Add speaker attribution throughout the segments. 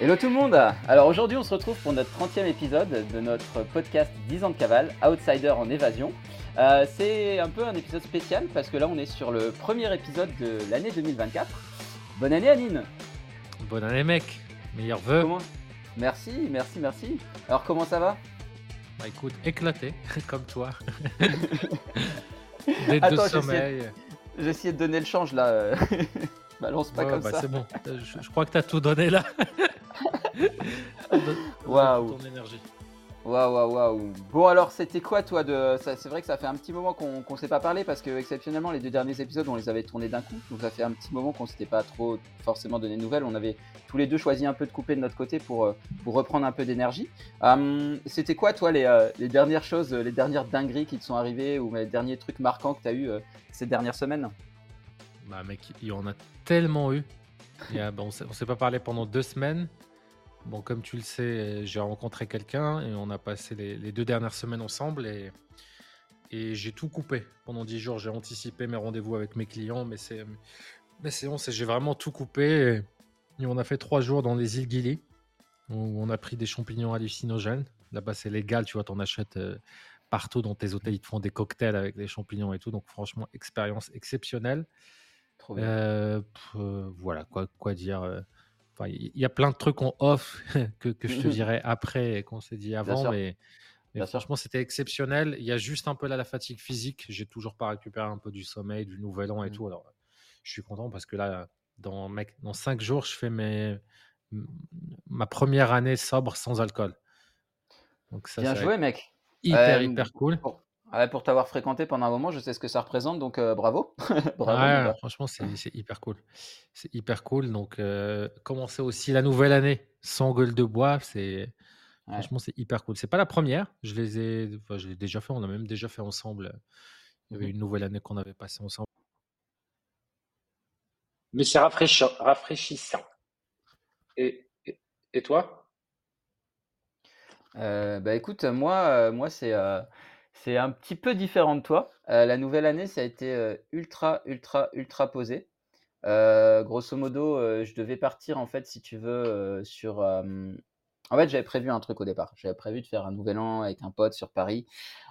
Speaker 1: Hello tout le monde Alors aujourd'hui on se retrouve pour notre 30e épisode de notre podcast 10 ans de cavale, Outsider en évasion. Euh, c'est un peu un épisode spécial parce que là on est sur le premier épisode de l'année 2024. Bonne année Anine
Speaker 2: Bonne année mec, meilleurs vœux.
Speaker 1: Comment Merci, merci, merci. Alors comment ça va
Speaker 2: Bah écoute, éclaté, comme toi. Des deux sommeils.
Speaker 1: J'ai essayé de donner le change là. Balance pas comme
Speaker 2: bah,
Speaker 1: ça.
Speaker 2: C'est bon, je, je crois que tu as tout donné là.
Speaker 1: Waouh. Waouh, waouh, waouh. Bon, alors, c'était quoi, toi de... C'est vrai que ça fait un petit moment qu'on ne s'est pas parlé parce que, exceptionnellement, les deux derniers épisodes, on les avait tournés d'un coup. Donc, ça fait un petit moment qu'on s'était pas trop forcément donné de nouvelles. On avait tous les deux choisi un peu de couper de notre côté pour, euh, pour reprendre un peu d'énergie. Hum, c'était quoi, toi, les, euh, les, dernières choses, les dernières dingueries qui te sont arrivées ou les derniers trucs marquants que tu as eu euh, ces dernières semaines?
Speaker 2: Bah, mec, il y en a tellement eu. on ne s'est pas parlé pendant deux semaines. Bon, comme tu le sais, j'ai rencontré quelqu'un et on a passé les, deux dernières semaines ensemble et, et j'ai tout coupé. Pendant dix jours, j'ai anticipé mes rendez-vous avec mes clients, mais c'est mais c'est j'ai vraiment tout coupé. Et, on a fait trois jours dans les îles Gili où on a pris des champignons hallucinogènes. Là-bas, c'est légal, tu vois, t'en achètes euh, partout dans tes hôtels, ils te font des cocktails avec des champignons et tout. Donc, franchement, expérience exceptionnelle. Euh, euh, voilà, quoi, quoi dire il y a plein de trucs en off que, que je te dirai après et qu'on s'est dit avant, mais, franchement, c'était exceptionnel. Il y a juste un peu là la fatigue physique. J'ai toujours pas récupéré un peu du sommeil, du nouvel an et mmh. tout. Alors, je suis content parce que là, dans, mec, dans cinq jours, je fais mes, ma première année sobre sans alcool.
Speaker 1: Donc ça, Bien joué, mec.
Speaker 2: Hyper, hyper cool
Speaker 1: pour t'avoir fréquenté pendant un moment, je sais ce que ça représente, donc euh, bravo.
Speaker 2: bravo franchement, c'est hyper cool. C'est hyper cool. Donc, euh, commencer aussi la nouvelle année sans gueule de bois, c'est franchement, c'est hyper cool. C'est pas la première. Je les ai, je l'ai déjà fait. On a même déjà fait ensemble. Il y avait mmh une nouvelle année qu'on avait passé ensemble.
Speaker 3: Mais c'est rafraîchissant. Et, et, toi?
Speaker 1: Euh, Bah écoute, moi, moi c'est c'est un petit peu différent de toi. Euh, la nouvelle année, ça a été euh, ultra, ultra, ultra posé. Euh, grosso modo, je devais partir en fait, si tu veux, sur. En fait, j'avais prévu un truc au départ. J'avais prévu de faire un nouvel an avec un pote sur Paris.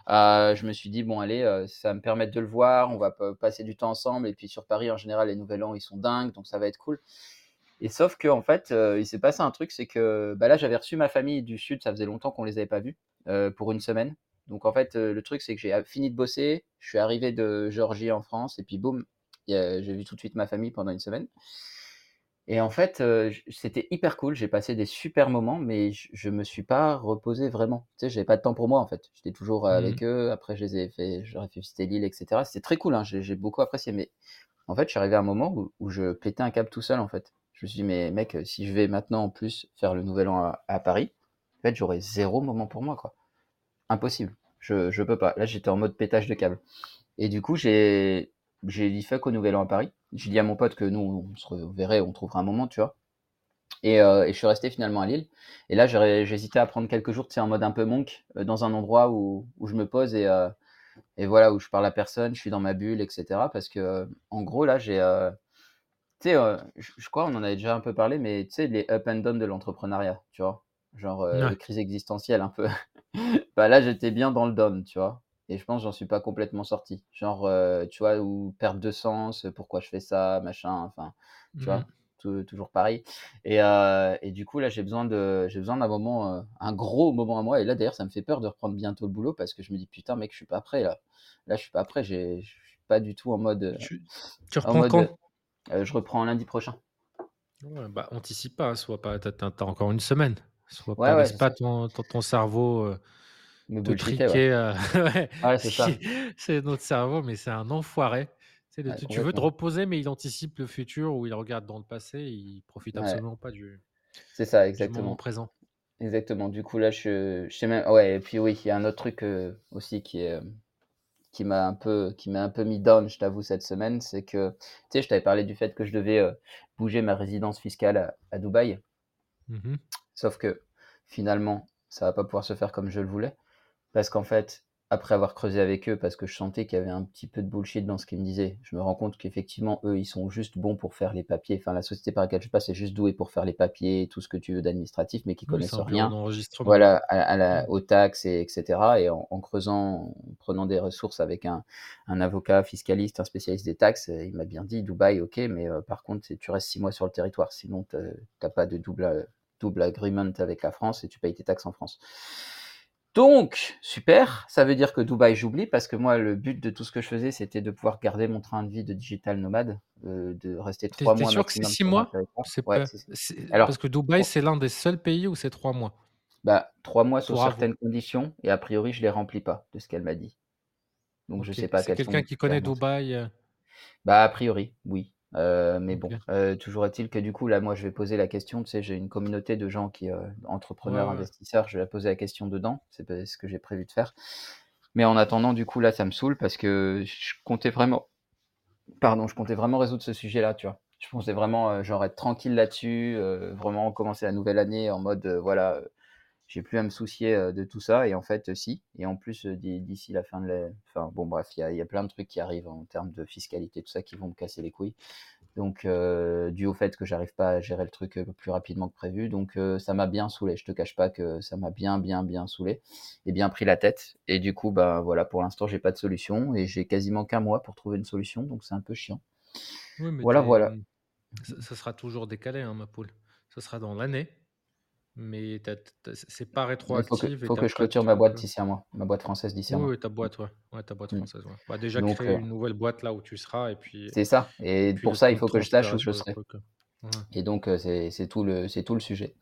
Speaker 1: je me suis dit, bon, allez, ça me permettre de le voir. On va passer du temps ensemble. Et puis sur Paris, en général, les nouvel an, ils sont dingues. Donc ça va être cool. Et sauf que, en fait, il s'est passé un truc, c'est que bah là, j'avais reçu ma famille du Sud. Ça faisait longtemps qu'on les avait pas vus pour une semaine. Donc en fait, le truc, c'est que j'ai fini de bosser, je suis arrivé de Géorgie en France, et puis boum, j'ai vu tout de suite ma famille pendant une semaine. Et en fait, c'était hyper cool, j'ai passé des super moments, mais je, ne me suis pas reposé vraiment. Tu sais, j'avais pas de temps pour moi en fait. J'étais toujours mmh avec eux, après je les ai fait, j'aurais fait visiter l'île, etc. C'était très cool, hein, j'ai beaucoup apprécié, mais en fait, je suis arrivé à un moment où, je pétais un câble tout seul en fait. Je me suis dit, mais mec, si je vais maintenant en plus faire le nouvel an à, à Paris, en fait, j'aurai zéro moment pour moi, quoi impossible. Je, je peux pas. Là, j'étais en mode pétage de câble. Et du coup, j'ai, j'ai dit fuck au Nouvel An à Paris. J'ai dit à mon pote que nous, on se reverrait, on trouvera un moment, tu vois. Et, euh, et je suis resté finalement à Lille. Et là, j'ai hésité à prendre quelques jours, tu sais, en mode un peu monk, euh, dans un endroit où, où je me pose et, euh, et voilà, où je parle à personne, je suis dans ma bulle, etc. Parce que, en gros, là, j'ai. tu sais, je, crois, on en avait déjà un peu parlé, mais tu sais, les up and down de l'entrepreneuriat, tu vois. Genre, crise existentielle un peu. Bah là, j'étais bien dans le down, tu vois. Et je pense que j'en suis pas complètement sorti. Genre, euh, tu vois, ou perte de sens, pourquoi je fais ça, machin, enfin, tu vois, mmh. toujours pareil. Et, euh, et, du coup, là, j'ai besoin de, j'ai besoin d'un moment, euh, un gros moment à moi. Et là, d'ailleurs, ça me fait peur de reprendre bientôt le boulot parce que je me dis, putain, mec, je suis pas prêt là. Là, je suis pas prêt. Je suis pas du tout en mode.
Speaker 2: Tu, reprends quand?
Speaker 1: Je reprends lundi prochain.
Speaker 2: Ouais, bah, anticipe pas, hein, soit pas, t'as, as encore une semaine. Soit pas, laisse pas ton, ton, cerveau euh, te triquer. Euh, c'est notre cerveau, mais c'est un enfoiré. tu veux te reposer, mais il anticipe le futur ou il regarde dans le passé. Il profite absolument pas du,
Speaker 1: C'est ça, exactement.
Speaker 2: moment présent.
Speaker 1: Exactement. Du coup, là, je, je sais même. Ouais, et puis oui, il y a un autre truc euh, aussi qui est. qui m'a un peu qui m'a un peu mis down, je t'avoue, cette semaine, c'est que, tu sais, je t'avais parlé du fait que je devais bouger ma résidence fiscale à, Dubaï. Mmh Sauf que finalement, ça va pas pouvoir se faire comme je le voulais. Parce qu'en fait, après avoir creusé avec eux, parce que je sentais qu'il y avait un petit peu de bullshit dans ce qu'ils me disaient, je me rends compte qu'effectivement, eux, ils sont juste bons pour faire les papiers. Enfin, la société par laquelle je passe est juste douée pour faire les papiers, tout ce que tu veux d'administratif, mais qui
Speaker 2: Oui,
Speaker 1: connaissent rien.
Speaker 2: d'enregistrement.
Speaker 1: Voilà, à, à la, aux taxes, et, etc. Et en, en creusant, en prenant des ressources avec un, un avocat fiscaliste, un spécialiste des taxes, il m'a bien dit Dubaï, ok, mais euh, par contre, tu restes six mois sur le territoire, sinon tu n'as pas de double, euh, double agreement avec la France et tu payes tes taxes en France. Donc, super, ça veut dire que Dubaï, j'oublie, parce que moi, le but de tout ce que je faisais, c'était de pouvoir garder mon train de vie de digital nomade, euh, de rester
Speaker 2: T'es
Speaker 1: trois
Speaker 2: t'es
Speaker 1: mois
Speaker 2: sûr que c'est six mois? c'est-
Speaker 1: Alors,
Speaker 2: parce que Dubaï, c'est l'un des seuls pays où c'est trois mois.
Speaker 1: bah, trois mois sous certaines conditions, et a priori, je les remplis pas, de ce qu'elle m'a dit. Donc, je sais pas
Speaker 2: C'est quelqu'un qui connaît. Dubaï. euh,
Speaker 1: Bah, a priori, oui. Euh, mais bon, euh, toujours est-il que du coup, là, moi, je vais poser la question. Tu sais, j'ai une communauté de gens qui, euh, entrepreneurs,
Speaker 2: ouais.
Speaker 1: investisseurs, je vais la poser la question dedans. C'est ce que j'ai prévu de faire. Mais en attendant, du coup, là, ça me saoule parce que je comptais vraiment, pardon, je comptais vraiment résoudre ce sujet-là, tu vois. Je pensais vraiment, euh, genre, être tranquille là-dessus, vraiment commencer la nouvelle année en mode, voilà, j'ai plus à me soucier de tout ça. Et en fait, si. Et en plus, d'i- d'ici la fin de la... Enfin, bon, bref, il y a, il y a plein de trucs qui arrivent en termes de fiscalité, tout ça, qui vont me casser les couilles. Donc, euh, dû au fait que j'arrive pas à gérer le truc plus rapidement que prévu. Donc, euh, ça m'a bien saoulé. Je te cache pas que ça m'a bien, bien, bien saoulé et bien pris la tête. Et du coup, bah voilà, pour l'instant, j'ai pas de solution et j'ai quasiment qu'un mois pour trouver une solution. Donc, c'est un peu chiant.
Speaker 2: Oui, mais
Speaker 1: Voilà, voilà.
Speaker 2: ça, ça sera toujours décalé, hein, ma poule. Ça sera dans l'année, mais c'est pas
Speaker 1: Il faut que,
Speaker 2: rétroactif et
Speaker 1: faut que je clôture ma boîte d'ici un mois. Ma boîte française d'ici
Speaker 2: Oui,
Speaker 1: mois.
Speaker 2: oui, ta boîte, ouais. Ouais, ta boîte
Speaker 1: Mm.
Speaker 2: française, ouais. Bah, déjà
Speaker 1: Donc,
Speaker 2: créer
Speaker 1: euh,
Speaker 2: une nouvelle boîte là où tu seras et puis,
Speaker 1: c'est ça. Et
Speaker 2: puis
Speaker 1: pour ça, il faut que je sache où je serai.
Speaker 2: truc.
Speaker 1: Et donc, euh, c'est tout le, tout le sujet.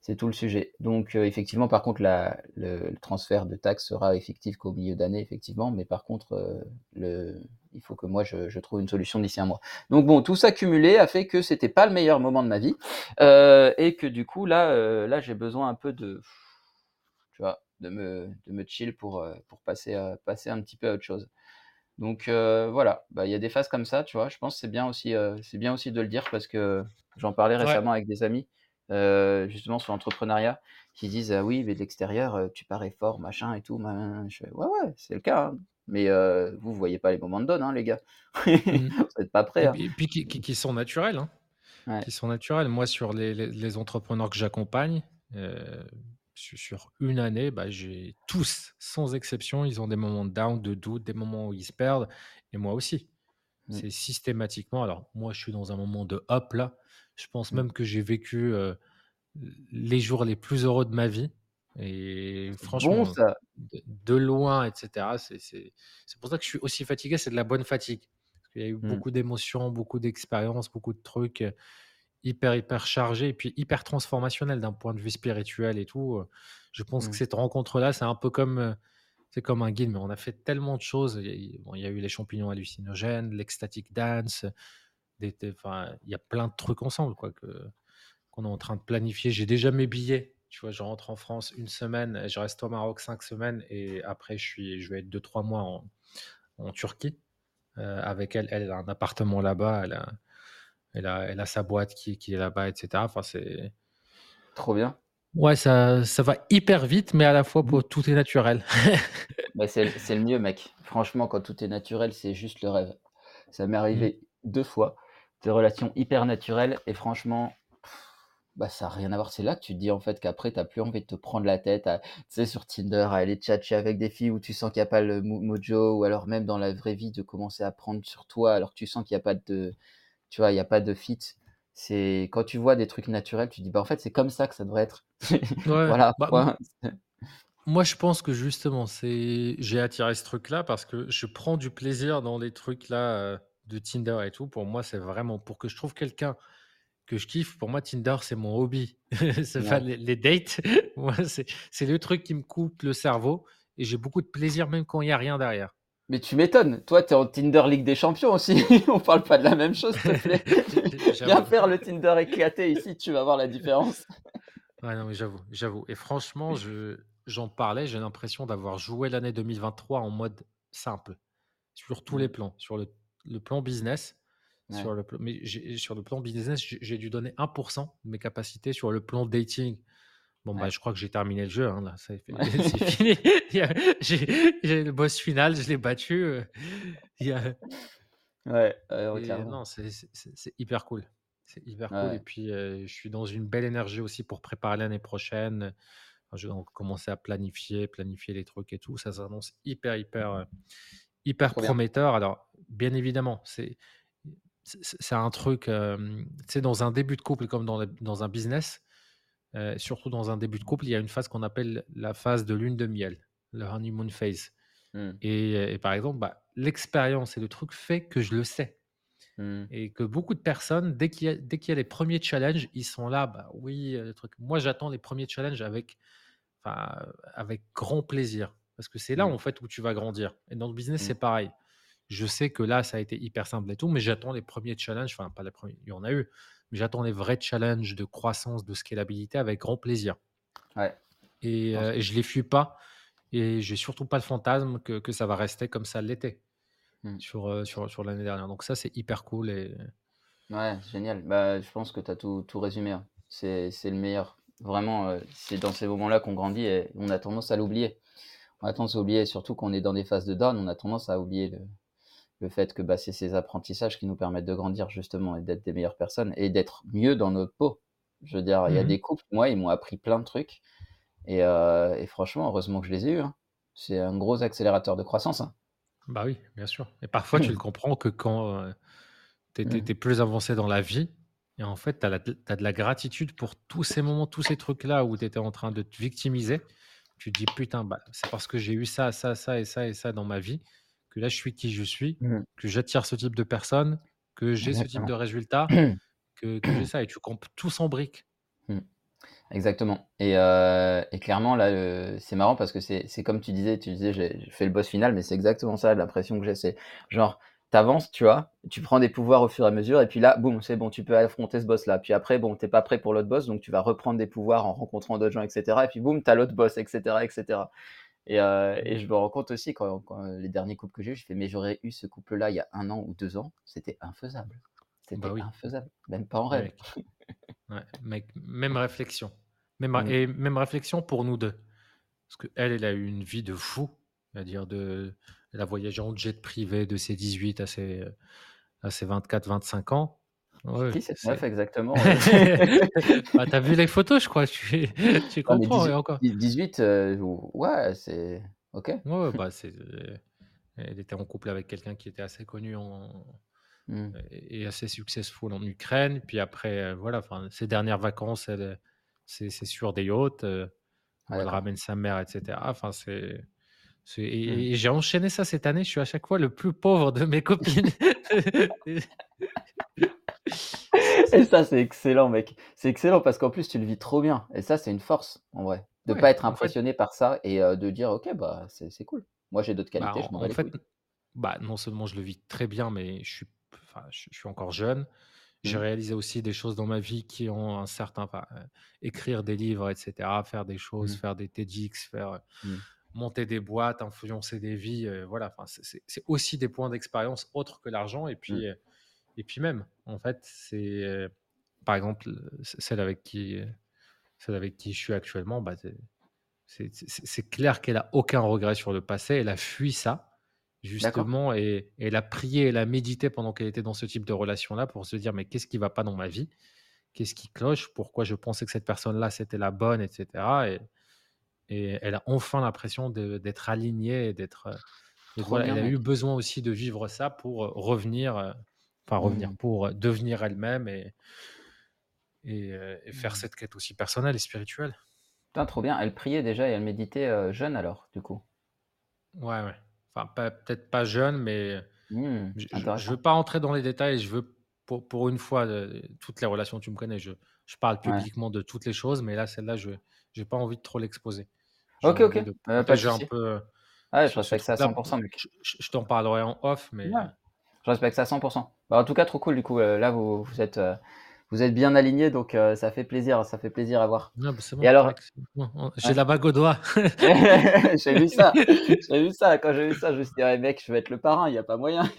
Speaker 1: C'est tout le sujet. Donc, euh, effectivement, par contre, la, le, transfert de taxes sera effectif qu'au milieu d'année, effectivement. Mais par contre, euh, le, il faut que moi, je, trouve une solution d'ici un mois. Donc, bon, tout ça cumulé a fait que c'était pas le meilleur moment de ma vie. Et que du coup, là, là j'ai besoin un peu de, tu vois, de me, de me chill pour, pour passer, passer un petit peu à autre chose. Donc euh, voilà, bah, il y a des phases comme ça, tu vois. Je pense que c'est bien aussi, euh, c'est bien aussi de le dire parce que j'en parlais
Speaker 2: Ouais.
Speaker 1: récemment avec des amis, euh, justement sur l'entrepreneuriat, qui disent ah oui, mais de l'extérieur, euh, tu parais fort, machin et tout. machin. Je fais, ouais, ouais, c'est le cas. hein. Mais vous, vous voyez pas les moments de donne, hein, les gars.
Speaker 2: Mhm.
Speaker 1: vous n'êtes pas prêts.
Speaker 2: Et
Speaker 1: Hein.
Speaker 2: puis, et puis qui, qui- qui sont naturels, hein.
Speaker 1: Ouais.
Speaker 2: Qui sont naturels. Moi, sur les, les- les entrepreneurs que j'accompagne, sur, une année, bah, j'ai tous, sans exception, ils ont des moments de down, de doute, des moments où ils se perdent, et moi aussi.
Speaker 1: Mm.
Speaker 2: C'est systématiquement. Alors, moi, je suis dans un moment de hop là. Je pense
Speaker 1: Mm.
Speaker 2: même que j'ai vécu euh, les jours les plus heureux de ma vie. Et
Speaker 1: C'est bon
Speaker 2: franchement,
Speaker 1: ça.
Speaker 2: de, de loin, etc. C'est c'est- c'est pour ça que je suis aussi fatigué. C'est de la bonne fatigue. Parce qu'il y a eu
Speaker 1: Mm.
Speaker 2: beaucoup d'émotions, beaucoup d'expériences, beaucoup de trucs hyper, hyper chargés et puis hyper transformationnels d'un point de vue spirituel et tout. Je pense que
Speaker 1: Mm.
Speaker 2: cette rencontre-là, c'est un peu comme, c'est comme un guide, mais on a fait tellement de choses. Il y a, bon, il y a eu les champignons hallucinogènes, l'ecstatic dance, des, des- enfin, il y a plein de trucs ensemble quoi, que, qu'on est en train de planifier. J'ai déjà mes billets. Tu vois, je rentre en France une semaine, je reste au Maroc cinq semaines et après, je, suis, je vais être deux, trois mois en, en Turquie euh, avec elle. Elle a un appartement là-bas, elle a, elle, a, elle a sa boîte qui, qui est là-bas, etc. Enfin, c'est.
Speaker 1: Trop bien.
Speaker 2: Ouais, ça, ça va hyper vite, mais à la fois, pour, tout est naturel.
Speaker 1: Bah, c'est le mieux, mec. Franchement, quand tout est naturel, c'est juste le rêve. Ça m'est
Speaker 2: Mm.
Speaker 1: arrivé deux fois, des relations hyper naturelles, et franchement, bah, ça n'a rien à voir. C'est là que tu te dis en fait qu'après, tu n'as plus envie de te prendre la tête, à, tu sais, sur Tinder, à aller tchatcher avec des filles où tu sens qu'il n'y a pas le mo- mojo, ou alors même dans la vraie vie, de commencer à prendre sur toi, alors que tu sens qu'il n'y a pas de, tu vois, il n'y a pas de fit. C'est quand tu vois des trucs naturels, tu te dis, bah en fait, c'est comme ça que ça devrait être. Voilà,
Speaker 2: bah, moi je pense que justement, c'est j'ai attiré ce truc-là parce que je prends du plaisir dans les trucs là euh, de Tinder et tout. Pour moi, c'est vraiment pour que je trouve quelqu'un que je kiffe. Pour moi, Tinder, c'est mon hobby. c'est
Speaker 1: Ouais.
Speaker 2: les, les dates. Moi, c'est c'est le truc qui me coupe le cerveau et j'ai beaucoup de plaisir même quand il y a rien derrière.
Speaker 1: Mais tu m'étonnes, toi t'es en Tinder Ligue des Champions aussi, on parle pas de la même chose s'il te plaît. Viens faire le Tinder éclaté ici, tu vas voir la différence.
Speaker 2: Ouais, non, mais j'avoue, j'avoue. Et franchement, je, j'en parlais, j'ai l'impression d'avoir joué l'année 2023 en mode simple, sur tous les plans, sur le, le plan business,
Speaker 1: Ouais.
Speaker 2: sur le, mais sur le plan business, j'ai j'ai dû donner 1% de mes capacités sur le plan dating. Bon, bah,
Speaker 1: Ouais.
Speaker 2: je crois que j'ai terminé le jeu, hein, là, c'est fini. J'ai le boss final, je l'ai battu, heu, il y a
Speaker 1: Ouais,
Speaker 2: et non, c'est c'est c'est c'est hyper cool. C'est hyper cool et puis, heu, je suis dans une belle énergie aussi pour préparer l'année prochaine. Enfin, je vais donc commencer à planifier, planifier les trucs et tout. Ça s'annonce hyper, hyper, heu, hyper
Speaker 1: trop bien.
Speaker 2: prometteur. Alors, bien évidemment, c'est c'est c'est un truc, tu sais, dans un début de couple comme dans dans un business, heu, surtout dans un début de couple, il y a une phase qu'on appelle la phase de lune de miel, le honeymoon phase
Speaker 1: Mmh.
Speaker 2: et et par exemple, bah, l'expérience et le truc fait que je le sais
Speaker 1: Mmh.
Speaker 2: et que beaucoup de personnes, dès qu'il y a y les premiers challenges, ils sont là: «Bah, oui, le truc». Moi, j'attends les premiers challenges avec grand plaisir parce que c'est là,
Speaker 1: Mmh.
Speaker 2: en fait, où tu vas grandir et dans le business, c'est pareil. Je sais que là, ça a été hyper simple et tout, mais j'attends les premiers challenges, enfin pas les premiers, il y en a eu, mais j'attends les vrais challenges de croissance, de scalabilité avec grand plaisir
Speaker 1: Ouais,
Speaker 2: et et je les fuis pas et j'ai surtout pas le fantasme que que ça va rester comme ça l'était
Speaker 1: mmh.
Speaker 2: sur, heu, sur sur l'année dernière. Donc ça, c'est hyper cool et
Speaker 1: Ouais, génial. Bah, je pense que tu as tout tout résumé, hein. C'est le meilleur. Vraiment, heu, c'est dans ces moments-là qu'on grandit et on a tendance à l'oublier. On a tendance à oublier, surtout quand on est dans des phases de down, on a tendance à oublier le le fait que, bah, c'est ces apprentissages qui nous permettent de grandir justement et d'être des meilleures personnes et d'être mieux dans notre peau. Je veux dire, il y a
Speaker 2: mmh
Speaker 1: des couples, moi, ils m'ont appris plein de trucs et et franchement, heureusement que je les ai eus, hein. C'est un gros accélérateur de croissance, hein.
Speaker 2: Bah oui, bien sûr et parfois tu le comprends que quand, heu, tu es
Speaker 1: Mmh.
Speaker 2: es plus avancé dans la vie et en fait, tu as de la gratitude pour tous ces moments, tous ces trucs-là où tu étais en train de te victimiser. Tu te dis: «Putain, bah, c'est parce que j'ai eu ça, ça, ça et ça et ça dans ma vie que là, je suis qui je suis,
Speaker 1: Mmh.
Speaker 2: que j'attire ce type de personnes, que j'ai ce type de
Speaker 1: Exactement.
Speaker 2: résultat, que que j'ai ça» et tu comptes tout en briques.
Speaker 1: Mmh. Exactement et heu et clairement là, c'est marrant parce que c'est c'est comme tu disais, tu disais: «J'ai fait le boss final», mais c'est exactement ça l'impression que j'ai. C'est genre, tu avances, tu vois? Tu prends des pouvoirs au fur et à mesure et puis là, boum, c'est bon, tu peux affronter ce boss-là. Puis après, bon, tu es pas prêt pour l'autre boss, donc tu vas reprendre des pouvoirs en rencontrant d'autres gens et cetera et puis boum, tu as l'autre boss et cetera et cetera et je me rends compte aussi quand quand les derniers couples que j'ai eus, je fais: «Mais j'aurais eu ce couple-là il y a un an ou 2 ans, c'était infaisable.
Speaker 2: Bah
Speaker 1: C'était
Speaker 2: oui,
Speaker 1: infaisable, même pas en rêve».
Speaker 2: mec, ouais, mec, même réflexion. Même
Speaker 1: Mmh.
Speaker 2: et même réflexion pour nous 2. Parce qu'elle, elle a eu une vie de fou, c'est-à-dire de elle a voyagé en jet privé de ses 18 à ses, à ses 24-25 ans.
Speaker 1: C'est
Speaker 2: Ouais,
Speaker 1: qui cette meuf exactement,
Speaker 2: bah, tu vu les photos, je crois, tu tu comprends et
Speaker 1: 18
Speaker 2: encore.
Speaker 1: dix 18, heu, ou ouais, c'est OK.
Speaker 2: Ouais, bah, c'est, heu, elle était en couple avec quelqu'un qui était assez connu en
Speaker 1: Mmh.
Speaker 2: et assez successful en Ukraine. Puis après, heu, voilà, ses dernières vacances, elle, c'est c'est sur des yachts,
Speaker 1: Ah
Speaker 2: où elle ramène sa mère et cetera. Enfin, c'est c'est
Speaker 1: Mmh.
Speaker 2: et j'ai enchaîné ça cette année. Je suis à chaque fois le plus pauvre de mes copines.
Speaker 1: Et ça, c'est excellent mec. C'est excellent parce qu'en plus tu le vis trop bien et ça, c'est une force en vrai, de pas
Speaker 2: ouais,
Speaker 1: être
Speaker 2: en fait
Speaker 1: impressionné par ça et heu, de dire: «OK, bah, c'est cool. Moi, j'ai d'autres
Speaker 2: bah,
Speaker 1: qualités,
Speaker 2: en
Speaker 1: je m'en
Speaker 2: en fait,
Speaker 1: couilles».
Speaker 2: bah, non seulement je le vis très bien, mais je suis enfin, je je suis encore jeune. J'ai
Speaker 1: Mmh.
Speaker 2: réalisé aussi des choses dans ma vie qui ont un certain enfin, heu, écrire des livres et cetera, faire des choses,
Speaker 1: Mmh.
Speaker 2: faire des TEDx, faire, heu,
Speaker 1: Mmh.
Speaker 2: monter des boîtes, influencer des vies, heu, voilà, c'est aussi des points d'expérience autres que l'argent et puis, et puis même, en fait, c'est, par exemple, celle avec qui, celle avec qui je suis actuellement, bah, c'est clair qu'elle a aucun regret sur le passé. Elle a fui ça, justement et et elle a prié, elle a médité pendant qu'elle était dans ce type de relation-là pour se dire: «Mais qu'est-ce qui va pas dans ma vie? Qu'est-ce qui cloche? Pourquoi je pensais que cette personne-là, c'était la bonne?» et cetera et et elle a enfin l'impression d'être alignée d'être,
Speaker 1: Trop
Speaker 2: voilà, elle a eu besoin aussi de vivre ça pour, heu, revenir, heu, enfin revenir,
Speaker 1: Mmh.
Speaker 2: pour, heu, devenir elle-même et et heu et faire
Speaker 1: Mmh.
Speaker 2: cette quête aussi personnelle et spirituelle.
Speaker 1: Putain, trop bien. Elle priait déjà et elle méditait, heu, jeune alors, du coup?
Speaker 2: Ouais, ouais. Enfin, peut-être pas jeune, mais
Speaker 1: Mmh.
Speaker 2: je je veux pas rentrer dans les détails. Je veux pour pour une fois, toutes les relations, tu me connais, je je parle
Speaker 1: Ouais.
Speaker 2: publiquement de toutes les choses, mais là, celle-là, je j'ai pas envie de trop l'exposer.
Speaker 1: OK, OK,
Speaker 2: de
Speaker 1: heu, pas de
Speaker 2: protéger un peu,
Speaker 1: Ouais, je respecte ça à
Speaker 2: truc-là.
Speaker 1: 100 mec.
Speaker 2: Je je je t'en parlerai en off, mais
Speaker 1: Ouais, je respecte ça à 100% Bah, en tout cas, trop cool du coup, heu, là vous vous êtes, heu, vous êtes bien alignés donc heu, ça fait plaisir, ça fait plaisir à voir.
Speaker 2: bah,
Speaker 1: Et alors
Speaker 2: bon, j'ai
Speaker 1: ouais,
Speaker 2: la bague au doigt.
Speaker 1: j'ai vu ça, j'ai vu ça, quand j'ai vu ça, je me suis dit: «Ouais mec, je vais être le parrain, il y a pas moyen».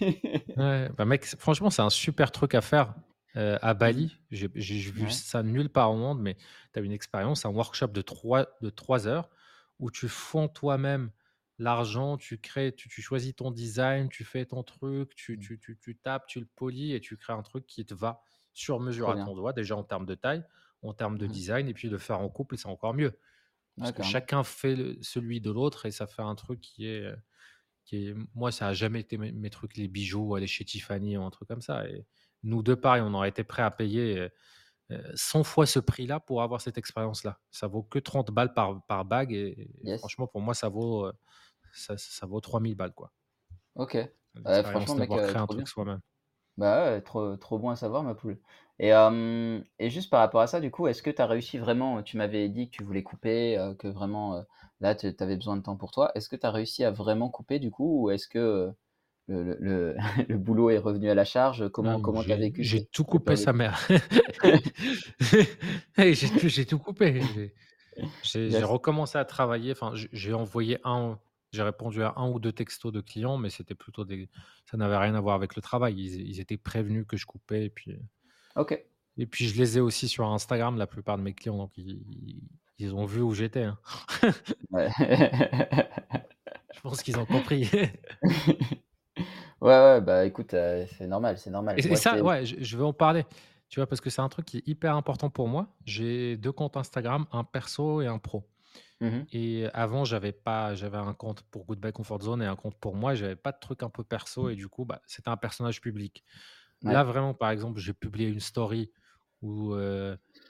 Speaker 2: Ouais, bah, mec, franchement, c'est un super truc à faire. euh, à Bali. J'ai j'ai vu
Speaker 1: Ouais,
Speaker 2: ça nulle part au monde, mais tu as une expérience, un workshop de 3 de 3 heures où tu fonds toi-même l'argent, tu crées, tu, tu choisis ton design, tu fais ton truc, tu,
Speaker 1: mmh,
Speaker 2: tu, tapes, tu le polis et tu crées un truc qui te va sur mesure à ton doigt, déjà en termes de taille, en termes de
Speaker 1: Mmh
Speaker 2: design, et puis le faire en couple, c'est encore mieux. Parce que chacun fait le- celui de l'autre et ça fait un truc qui est, euh, qui est... Moi, ça a jamais été mes, mes trucs, les bijoux, ou aller chez Tiffany ou un truc comme ça. Et nous deux, pareil, on aurait été prêts à payer euh, euh, 100 fois ce prix-là pour avoir cette expérience-là. Ça vaut que 30 balles par, par bague et, franchement, pour moi, ça vaut, euh, ça, ça vaut 3000 balles, quoi.
Speaker 1: OK. Franchement, mec, heu,
Speaker 2: créé un truc soi-même.
Speaker 1: Bah, ouais, trop trop bon à savoir, ma poule et hem et juste par rapport à ça, du coup, est-ce que tu as réussi vraiment tu m'avais dit que tu voulais couper, heu, que vraiment, là, tu avais besoin de temps pour toi. Est-ce que tu as réussi à vraiment couper, du coup? Ou est-ce que, le le le le boulot est revenu à la charge? Comment comment tu as vécu
Speaker 2: j'ai tout coupé sa mère. J'ai tout coupé. J'ai recommencé à travailler, enfin, j'ai envoyé un j'ai répondu à un ou 2 textos de clients, mais c'était plutôt des ça n'avait rien à voir avec le travail. Ils ils étaient prévenus que je coupais et puis
Speaker 1: OK.
Speaker 2: et puis je les ai aussi sur Instagram, la plupart de mes clients, donc ils ils ont vu où j'étais, hein.
Speaker 1: Ouais.
Speaker 2: Je pense qu'ils ont compris.
Speaker 1: Ouais, ouais, bah, écoute, heu, c'est normal, c'est normal.
Speaker 2: Et
Speaker 1: Moi,
Speaker 2: ça, ouais, je je veux en parler, tu vois? Parce que c'est un truc qui est hyper important pour moi. J'ai 2 comptes Instagram, un perso et un pro.
Speaker 1: Mmh mh.
Speaker 2: Et avant, j'avais pas j'avais un compte pour Goodbye Comfort Zone et un compte pour moi. J'avais pas de truc un peu perso et du coup, bah, c'était un personnage public. Là, vraiment, par exemple, j'ai publié une story où,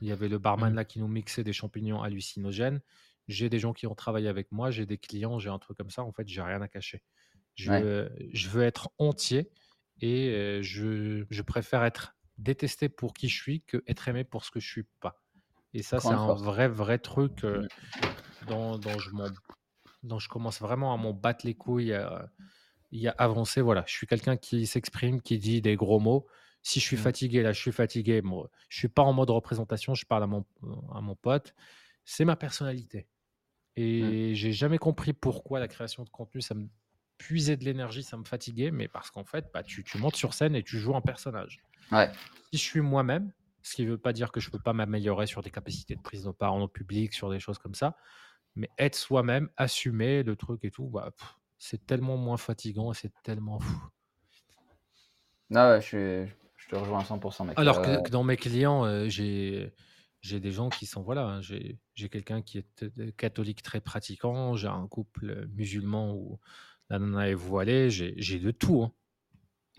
Speaker 2: il y avait le barman
Speaker 1: Mmh
Speaker 2: là qui nous mixait des champignons hallucinogènes. J'ai des gens qui ont travaillé avec moi, j'ai des clients, j'ai un truc comme ça. En fait, j'ai rien à cacher.
Speaker 1: Ouais,
Speaker 2: Je je veux être entier et je je préfère être détesté pour qui je suis que être aimé pour ce que je suis pas. Et ça, c'est un vrai, vrai truc,
Speaker 1: Mmh.
Speaker 2: Dont dont je m'en dont je commence vraiment à m'en battre les couilles, et à avancer. Voilà, je suis quelqu'un qui s'exprime, qui dit des gros mots. Si je suis
Speaker 1: Mmh.
Speaker 2: fatigué, là, je suis fatigué. Bon, je suis pas en mode représentation, je parle à mon à mon pote. C'est ma personnalité
Speaker 1: Mmh.
Speaker 2: et j'ai jamais compris pourquoi la création de contenu, ça me puisait de l'énergie, ça me fatiguait, mais parce qu'en fait, bah, tu tu montes sur scène et tu joues un personnage.
Speaker 1: Ouais,
Speaker 2: Si je suis moi-même, ce qui veut pas dire que je peux pas m'améliorer sur des capacités de prise de parole en public, sur des choses comme ça, mais être soi-même, assumer le truc et tout, bah, c'est tellement moins fatigant et c'est tellement fou.
Speaker 1: non, ouais, je suis je te rejoins à 100 mec,
Speaker 2: Alors
Speaker 1: heu,
Speaker 2: que, que dans mes clients, euh, j'ai j'ai des gens qui sont voilà, hein, j'ai quelqu'un qui est euh, catholique très pratiquant, j'ai un couple euh, musulman où la nana est voilée, j'ai j'ai de tout. hein.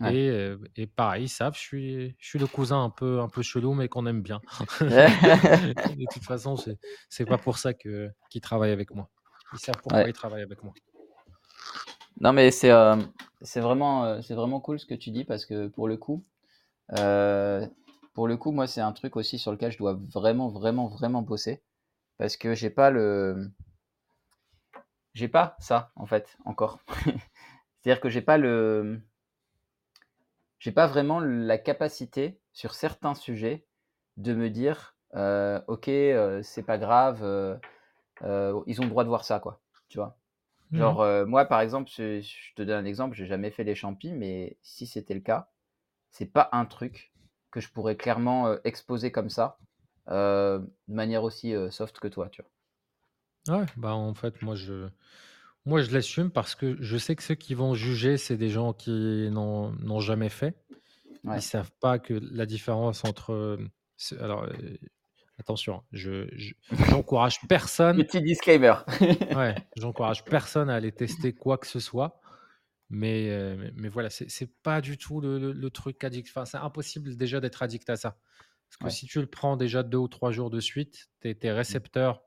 Speaker 1: Ouais.
Speaker 2: Et, euh, et pareil, ils savent, je suis, je suis le cousin un peu, un peu chelou, mais qu'on aime bien. De toute façon, c'est c'est pas pour ça que qu'ils travaillent avec moi. Ils savent pourquoi
Speaker 1: Ouais.
Speaker 2: ils travaillent avec moi.
Speaker 1: Non, mais c'est, vraiment, c'est vraiment cool ce que tu dis parce que pour le coup, pour le coup, moi, c'est un truc aussi sur lequel je dois vraiment, vraiment, vraiment bosser parce que j'ai pas le j'ai pas ça, en fait, encore. C'est-à-dire que j'ai pas le j'ai pas vraiment la capacité sur certains sujets de me dire, heu: «OK, heu, c'est pas grave, heu, ils ont le droit de voir ça», quoi, tu vois?
Speaker 2: Mhm.
Speaker 1: Genre, moi, par exemple, je je te donne un exemple, j'ai jamais fait les champis, mais si c'était le cas, c'est pas un truc que je pourrais clairement, exposer comme ça, de manière aussi, soft que toi, tu
Speaker 2: Ouais, bah en fait, moi je, moi je l'assume parce que je sais que ceux qui vont juger, c'est des gens qui n'ont n'ont jamais fait. Ils
Speaker 1: Ouais.
Speaker 2: savent pas que la différence entre, euh, c'est- alors euh, attention, je je- j'encourage personne,
Speaker 1: Petit disclaimer.
Speaker 2: ouais, j'encourage personne à aller tester quoi que ce soit. Mais, heu, mais mais voilà, c'est c'est pas du tout le le le truc addict. Enfin, c'est impossible déjà d'être addict à ça. Parce que
Speaker 1: Ouais.
Speaker 2: si tu le prends déjà 2 ou 3 jours de suite, tes tes récepteurs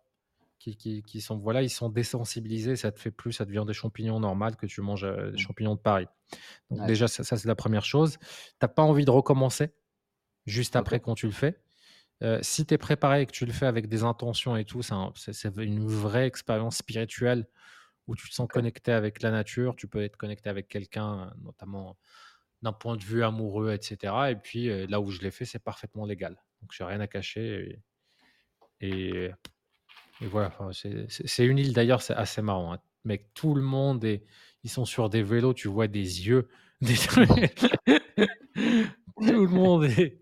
Speaker 2: qui qui qui sont voilà, ils sont désensibilisés, ça te fait plus, ça devient des champignons normales que tu manges, heu, des
Speaker 1: Mmh.
Speaker 2: champignons de Paris. Donc
Speaker 1: Ouais.
Speaker 2: déjà ça ça c'est la première chose. Tu as pas envie de recommencer juste après quand tu le fais. Heu, si tu es préparé et que tu le fais avec des intentions et tout, c'est un une vraie expérience spirituelle où tu te sens connecté avec la nature, tu peux être connecté avec quelqu'un, heu, notamment d'un point de vue amoureux, et cetera et puis, là où je l'ai fait, c'est parfaitement légal. Donc j'ai rien à cacher et et et voilà, enfin, c'est une île d'ailleurs, c'est assez marrant, hein. Mec, tout le monde est ils sont sur des vélos, tu vois des yeux, des. Tout le monde est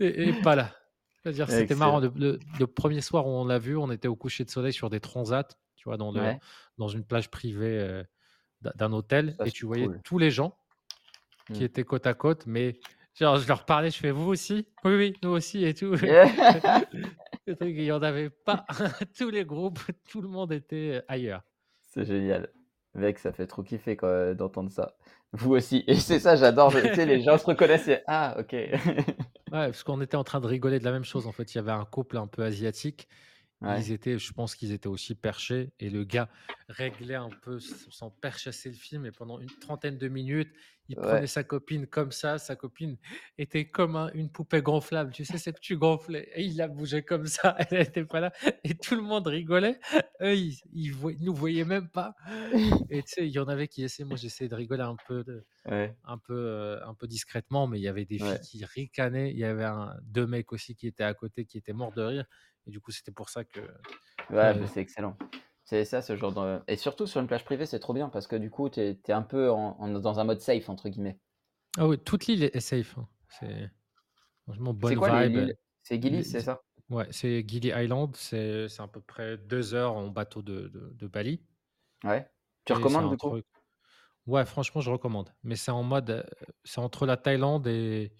Speaker 2: et, pas là. C'est-à-dire, c'était marrant. Le, premier soir où on l'a vu, on était au coucher de soleil sur des transats, tu vois, dans, le,
Speaker 1: Ouais,
Speaker 2: dans une plage privée euh, d'un hôtel,
Speaker 1: ça
Speaker 2: et tu voyais
Speaker 1: cool.
Speaker 2: tous les gens qui
Speaker 1: Mmh.
Speaker 2: étaient côte à côte, mais genre, je leur parlais, je fais vous aussi? Oui, oui, nous aussi et tout.
Speaker 1: Yeah.
Speaker 2: Le truc, il y en avait pas. Tous les groupes, tout le monde était euh, ailleurs.
Speaker 1: C'est génial. Mec, ça fait trop kiffer quoi, d'entendre ça. Vous aussi et c'est ça, j'adore, je tu sais, les gens se reconnaissent et «Ah OK».
Speaker 2: Ouais, parce qu'on était en train de rigoler de la même chose. En fait, il y avait un couple un peu asiatique.
Speaker 1: Ouais,
Speaker 2: Ils étaient, je pense qu'ils étaient aussi perchés. Et le gars réglait un peu s- son perchasser le film. Et pendant une trentaine de minutes, il prenait sa copine comme ça. Sa copine était comme un- une poupée gonflable. Tu sais, c'est que tu gonflais. Et il la bougeait comme ça. Elle n'était pas là. Et tout le monde rigolait. Eux, ils, ils, voy- ils nous voyaient même pas. Et tu sais, il y en avait qui essayaient. Moi, j'essayais de rigoler un peu. de-
Speaker 1: Ouais,
Speaker 2: un peu, euh, un peu discrètement, mais il y avait des filles qui ricanaient. Il y avait un, deux mecs aussi qui étaient à côté, qui étaient morts de rire. Et du coup, c'était pour ça que.
Speaker 1: Ouais, c'est excellent. C'est ça, ce genre de et surtout sur une plage privée, c'est trop bien parce que du coup, tu es un peu en en dans un mode «safe» entre guillemets.
Speaker 2: Ah oui, toute l'île est safe. hein. C'est franchement
Speaker 1: C'est
Speaker 2: bonne
Speaker 1: quoi
Speaker 2: vibe.
Speaker 1: l'île? C'est Gili,
Speaker 2: Les-
Speaker 1: c'est ça?
Speaker 2: Ouais, c'est Gili Island. C'est c'est à peu près deux heures en bateau de, de, de Bali.
Speaker 1: Ouais. Tu
Speaker 2: Et
Speaker 1: recommandes du coup?
Speaker 2: truc. Ouais, franchement, je recommande. Mais c'est en mode. euh, C'est entre la Thaïlande et,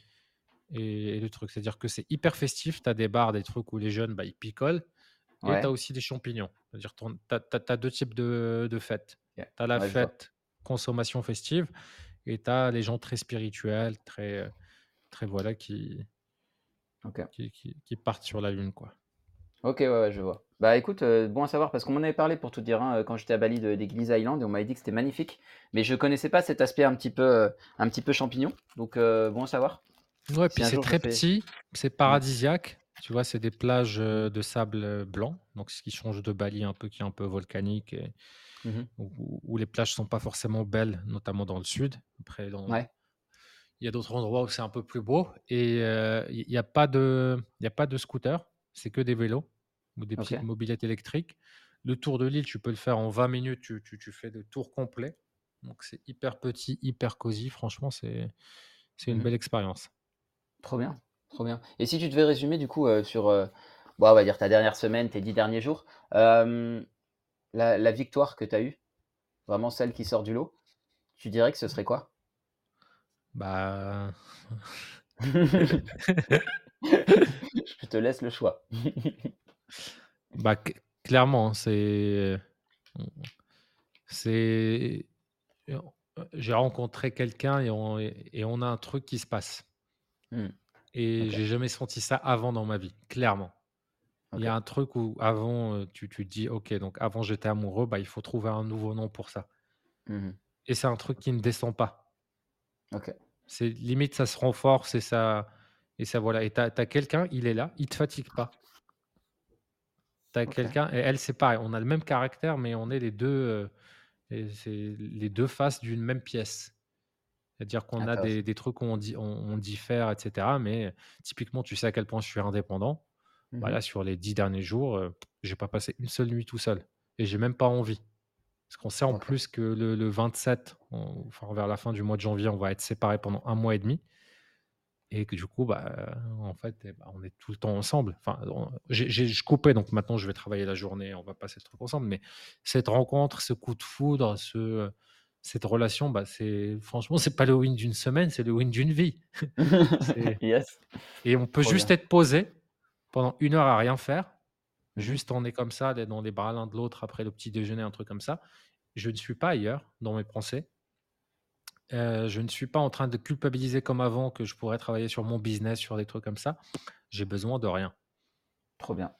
Speaker 2: et, et le truc. C'est-à-dire que c'est hyper festif. Tu as des bars, des trucs où les jeunes, bah, ils picolent. Et tu as
Speaker 1: Ouais,
Speaker 2: aussi des champignons. C'est-à-dire tu as, deux types de, de fêtes.
Speaker 1: OK.
Speaker 2: Tu as la
Speaker 1: Ouais,
Speaker 2: fête consommation festive et tu as les gens très spirituels, très, euh, très voilà, qui, qui, qui, qui partent sur la lune, quoi.
Speaker 1: OK, ouais, ouais, je vois. Bah, écoute, heu, bon à savoir parce qu'on m'en avait parlé pour tout dire, hein, heu, quand j'étais à Bali de Gili Island et on m'avait dit que c'était magnifique, mais je connaissais pas cet aspect un petit peu, heu, un petit peu champignon, donc bon à savoir.
Speaker 2: Ouais,
Speaker 1: Si
Speaker 2: puis
Speaker 1: un
Speaker 2: c'est
Speaker 1: jour je
Speaker 2: très
Speaker 1: fais
Speaker 2: petit, c'est paradisiaque. Tu vois, c'est des plages
Speaker 1: mmh,
Speaker 2: euh, de sable euh, blanc, donc ce qui change de Bali un peu, qui est un peu volcanique, et,
Speaker 1: mmh mh.
Speaker 2: où, où les plages sont pas forcément belles, notamment dans le sud. Après, dans,
Speaker 1: Ouais,
Speaker 2: il y a d'autres endroits où c'est un peu plus beau, et euh, il n'y a pas de, il y a pas de scooter, c'est que des vélos ou des petites
Speaker 1: OK.
Speaker 2: mobylettes électriques. Le tour de l'île, tu peux le faire en 20 minutes, tu, tu, tu fais le tour complet. Donc c'est hyper petit, hyper cosy. Franchement, c'est c'est une
Speaker 1: Mmh
Speaker 2: belle expérience.
Speaker 1: Trop bien, trop bien et si tu devais résumer du coup, heu, sur, heu, bon, on va dire ta dernière semaine, tes 10 derniers jours, hem, la la victoire que tu as eue, vraiment celle qui sort du lot, tu dirais que ce serait quoi?
Speaker 2: Bah,
Speaker 1: Je te laisse le choix.
Speaker 2: bah clairement, hein, c'est c'est j'ai rencontré quelqu'un et on, et on a un truc qui se passe.
Speaker 1: Mmh.
Speaker 2: Et
Speaker 1: OK,
Speaker 2: j'ai jamais senti ça avant dans ma vie, clairement. Il y a
Speaker 1: OK.
Speaker 2: un truc où avant, heu, tu tu te dis: «OK, donc avant j'étais amoureux, bah, il faut trouver un nouveau nom pour ça»
Speaker 1: Mmh mh.
Speaker 2: et c'est un truc qui ne descend pas.
Speaker 1: OK,
Speaker 2: C'est limite ça se renforce et ça et ça voilà et tu as quelqu'un, il est là, il te fatigue pas. Tu as
Speaker 1: OK,
Speaker 2: quelqu'un et elle, c'est pareil, on a le même caractère, mais on est les 2 heu et c'est les 2 faces d'une même pièce. C'est-à-dire qu'on a des des trucs où on dit on on diffère et cetera, mais typiquement, tu sais à quel point je suis indépendant.
Speaker 1: Mmh
Speaker 2: Bah, là, sur les 10 derniers jours, heu, j'ai pas passé une seule nuit tout seul et j'ai même pas envie. Parce qu'on sait en plus que le le 27, on enfin vers la fin du mois de janvier, on va être séparés pendant un mois et demi et que du coup, bah, en fait et bah, on est tout le temps ensemble. Enfin, je coupais donc maintenant je vais travailler la journée, on va passer le truc ensemble, mais cette rencontre, ce coup de foudre, ce, cette relation, bah, c'est franchement, c'est pas le win d'une semaine, c'est le win d'une vie.
Speaker 1: Yes,
Speaker 2: et on peut
Speaker 1: trop
Speaker 2: juste
Speaker 1: bien.
Speaker 2: être posé pendant une heure à rien faire. Juste on est comme ça, dans les bras l'un de l'autre après le petit déjeuner, un truc comme ça. Je ne suis pas ailleurs dans mes pensées. Heu, je ne suis pas en train de culpabiliser comme avant que je pourrais travailler sur mon business, sur des trucs comme ça. J'ai besoin de rien.
Speaker 1: Trop bien.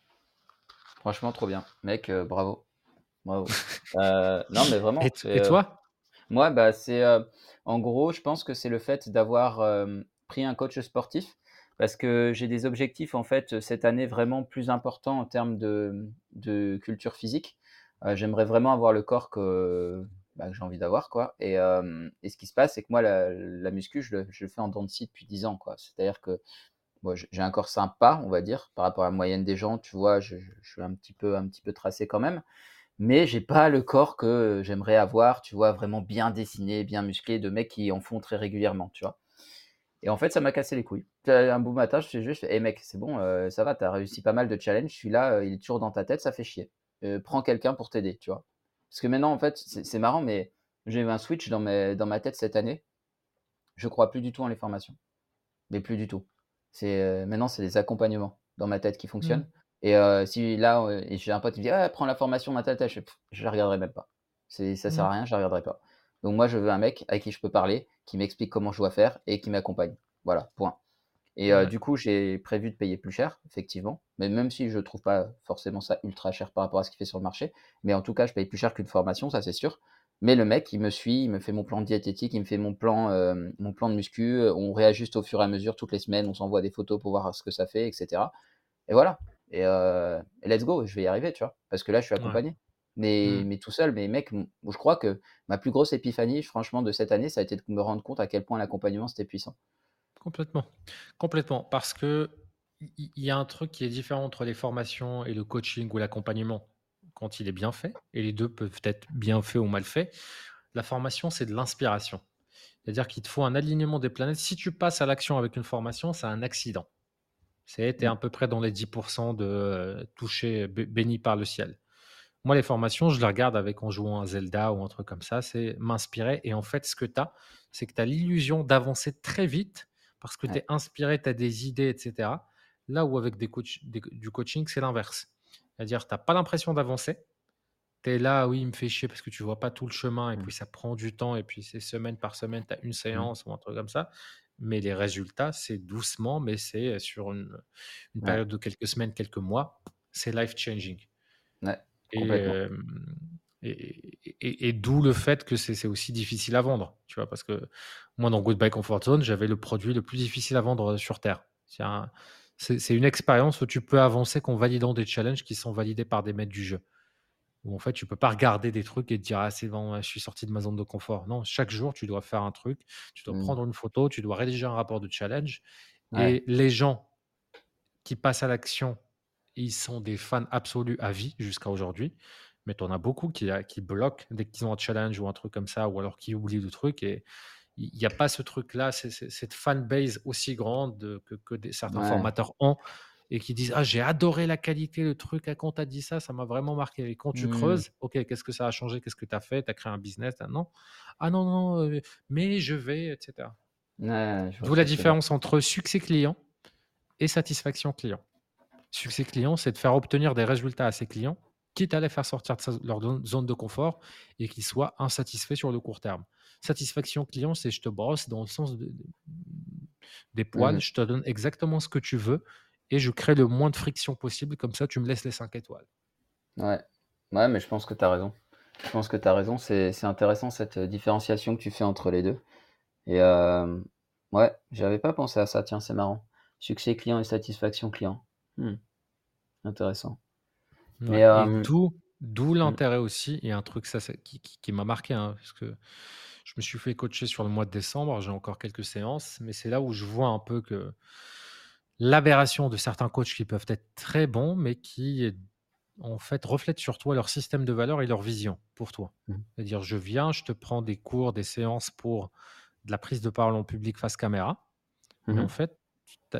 Speaker 1: Franchement trop bien. Mec, heu, bravo, bravo. Heu, non mais vraiment,
Speaker 2: et toi?
Speaker 1: Moi, bah, c'est, en gros, je pense que c'est le fait d'avoir, pris un coach sportif parce que j'ai des objectifs, en fait, cette année vraiment plus importants en termes de, culture physique. J'aimerais vraiment avoir le corps que, bah, j'ai envie d'avoir, quoi et ce qui se passe, c'est que moi, la muscu, je le fais en dents de scie depuis 10 ans. C'est-à-dire que j'ai un corps sympa, on va dire, par rapport à la moyenne des gens, tu vois? Je suis un peu un petit peu tracé quand même, mais j'ai pas le corps que j'aimerais avoir, tu vois? Vraiment bien dessiné, bien musclé, de mecs qui en font très régulièrement, tu vois? Et en fait, ça m'a cassé les couilles. un beau matin, je suis juste, hé mec, c'est bon, ça va, tu as réussi pas mal de challenges, celui-là, il est toujours dans ta tête, ça fait chier. prends quelqu'un pour t'aider, tu vois. Parce que maintenant, en fait, c'est marrant, mais j'ai eu un switch dans, dans ma tête cette année. Je crois plus du tout en les formations. Mais plus du tout. C'est maintenant, c'est les accompagnements dans ma tête qui fonctionnent. Mmh. Et si là, j'ai un pote qui me dit «Ah, prends la formation ma tête, je, je la regarderai même pas. Ça sert à mmh. rien, je la regarderai pas. Donc moi, je veux un mec avec qui je peux parler, qui m'explique comment je dois faire et qui m'accompagne. Voilà, point. Et du coup, j'ai prévu de payer plus cher, effectivement. Mais même si je trouve pas forcément ça ultra cher par rapport à ce qu'il fait sur le marché. Mais en tout cas, je paye plus cher qu'une formation, ça c'est sûr. Mais le mec, il me suit, il me fait mon plan diététique, il me fait mon plan, mon plan de muscu. On réajuste au fur et à mesure toutes les semaines, on s'envoie des photos pour voir ce que ça fait, etc. Et voilà. Et, let's go, je vais y arriver, tu vois. Parce que là, je suis accompagné. Mais, mmh. mais tout seul, mais mec, je crois que ma plus grosse épiphanie, franchement, de cette année, ça a été de me rendre compte à quel point l'accompagnement, c'était puissant.
Speaker 2: Complètement. Complètement. Parce que il y a un truc qui est différent entre les formations et le coaching ou l'accompagnement quand il est bien fait, et les deux peuvent être bien faits ou mal faits. La formation, c'est de l'inspiration. C'est-à-dire qu'il te faut un alignement des planètes. Si tu passes à l'action avec une formation, c'est un accident. Es mmh. à peu près dans les 10% de euh, toucher béni par le ciel. Moi, les formations, je les regarde avec en jouant un Zelda ou un truc comme ça, c'est m'inspirer. Et en fait, ce que tu as, c'est que tu as l'illusion d'avancer très vite parce que tu es inspiré, tu as des idées, etc. Là où avec des du coaching, c'est l'inverse. C'est-à-dire, tu n'as pas l'impression d'avancer. Tu es là, oui, il me fait chier parce que tu vois pas tout le chemin et mmh. puis ça prend du temps et puis c'est semaine par semaine, tu as une mmh. séance ou un truc comme ça. Mais les résultats, c'est doucement, mais c'est sur une, période de quelques semaines, quelques mois, c'est life-changing.
Speaker 1: Ouais.
Speaker 2: Et, et, d'où le fait que c'est aussi difficile à vendre, tu vois, parce que moi, dans Goodbye Comfort Zone, j'avais le produit le plus difficile à vendre sur Terre. C'est une expérience où tu peux avancer qu'en validant des challenges qui sont validés par des maîtres du jeu. Où en fait, tu peux pas regarder des trucs et te dire ah c'est bon, je suis sorti de ma zone de confort. Non, chaque jour, tu dois faire un truc, tu dois mmh. prendre une photo, tu dois rédiger un rapport de challenge. Et les gens qui passent à l'action ils sont des fans absolus à vie jusqu'à aujourd'hui. Mais tu en as beaucoup qui, qui bloquent dès qu'ils ont un challenge ou un truc comme ça, ou alors qui oublient le truc. Et il n'y a pas ce truc-là, cette fanbase aussi grande que, que certains formateurs ont et qui disent Ah, j'ai adoré la qualité, le truc, ah, quand tu as dit ça, ça m'a vraiment marqué. Et quand tu mmh. creuses, ok, qu'est-ce que ça a changé? Qu'est-ce que tu as fait? Tu as créé un business ah, Non? Ah non, non, euh, mais je vais, etc. D'où la différence entre succès client et satisfaction client. Succès client, c'est de faire obtenir des résultats à ses clients, quitte à les faire sortir de leur zone de confort et qu'ils soient insatisfaits sur le court terme. Satisfaction client, c'est je te brosse dans le sens des poils, mmh je te donne exactement ce que tu veux et je crée le moins de friction possible, comme ça tu me laisses les 5 étoiles.
Speaker 1: Ouais, ouais mais je pense que tu as raison. Je pense que tu as raison, c'est intéressant cette différenciation que tu fais entre les deux. Et euh, ouais, j'avais pas pensé à ça, tiens, c'est marrant. Succès client et satisfaction client. Mmh. Intéressant.
Speaker 2: Mais, euh, d'où, mmh. l'intérêt aussi, et un truc ça, qui, m'a marqué, hein, parce que je me suis fait coacher sur le mois de décembre, j'ai encore quelques séances, mais c'est là où je vois un peu que l'aberration de certains coachs qui peuvent être très bons, mais qui en fait reflètent sur toi leur système de valeur et leur vision pour toi. Mmh. C'est-à-dire, je viens, je te prends des cours, des séances pour de la prise de parole en public face caméra, mais en fait,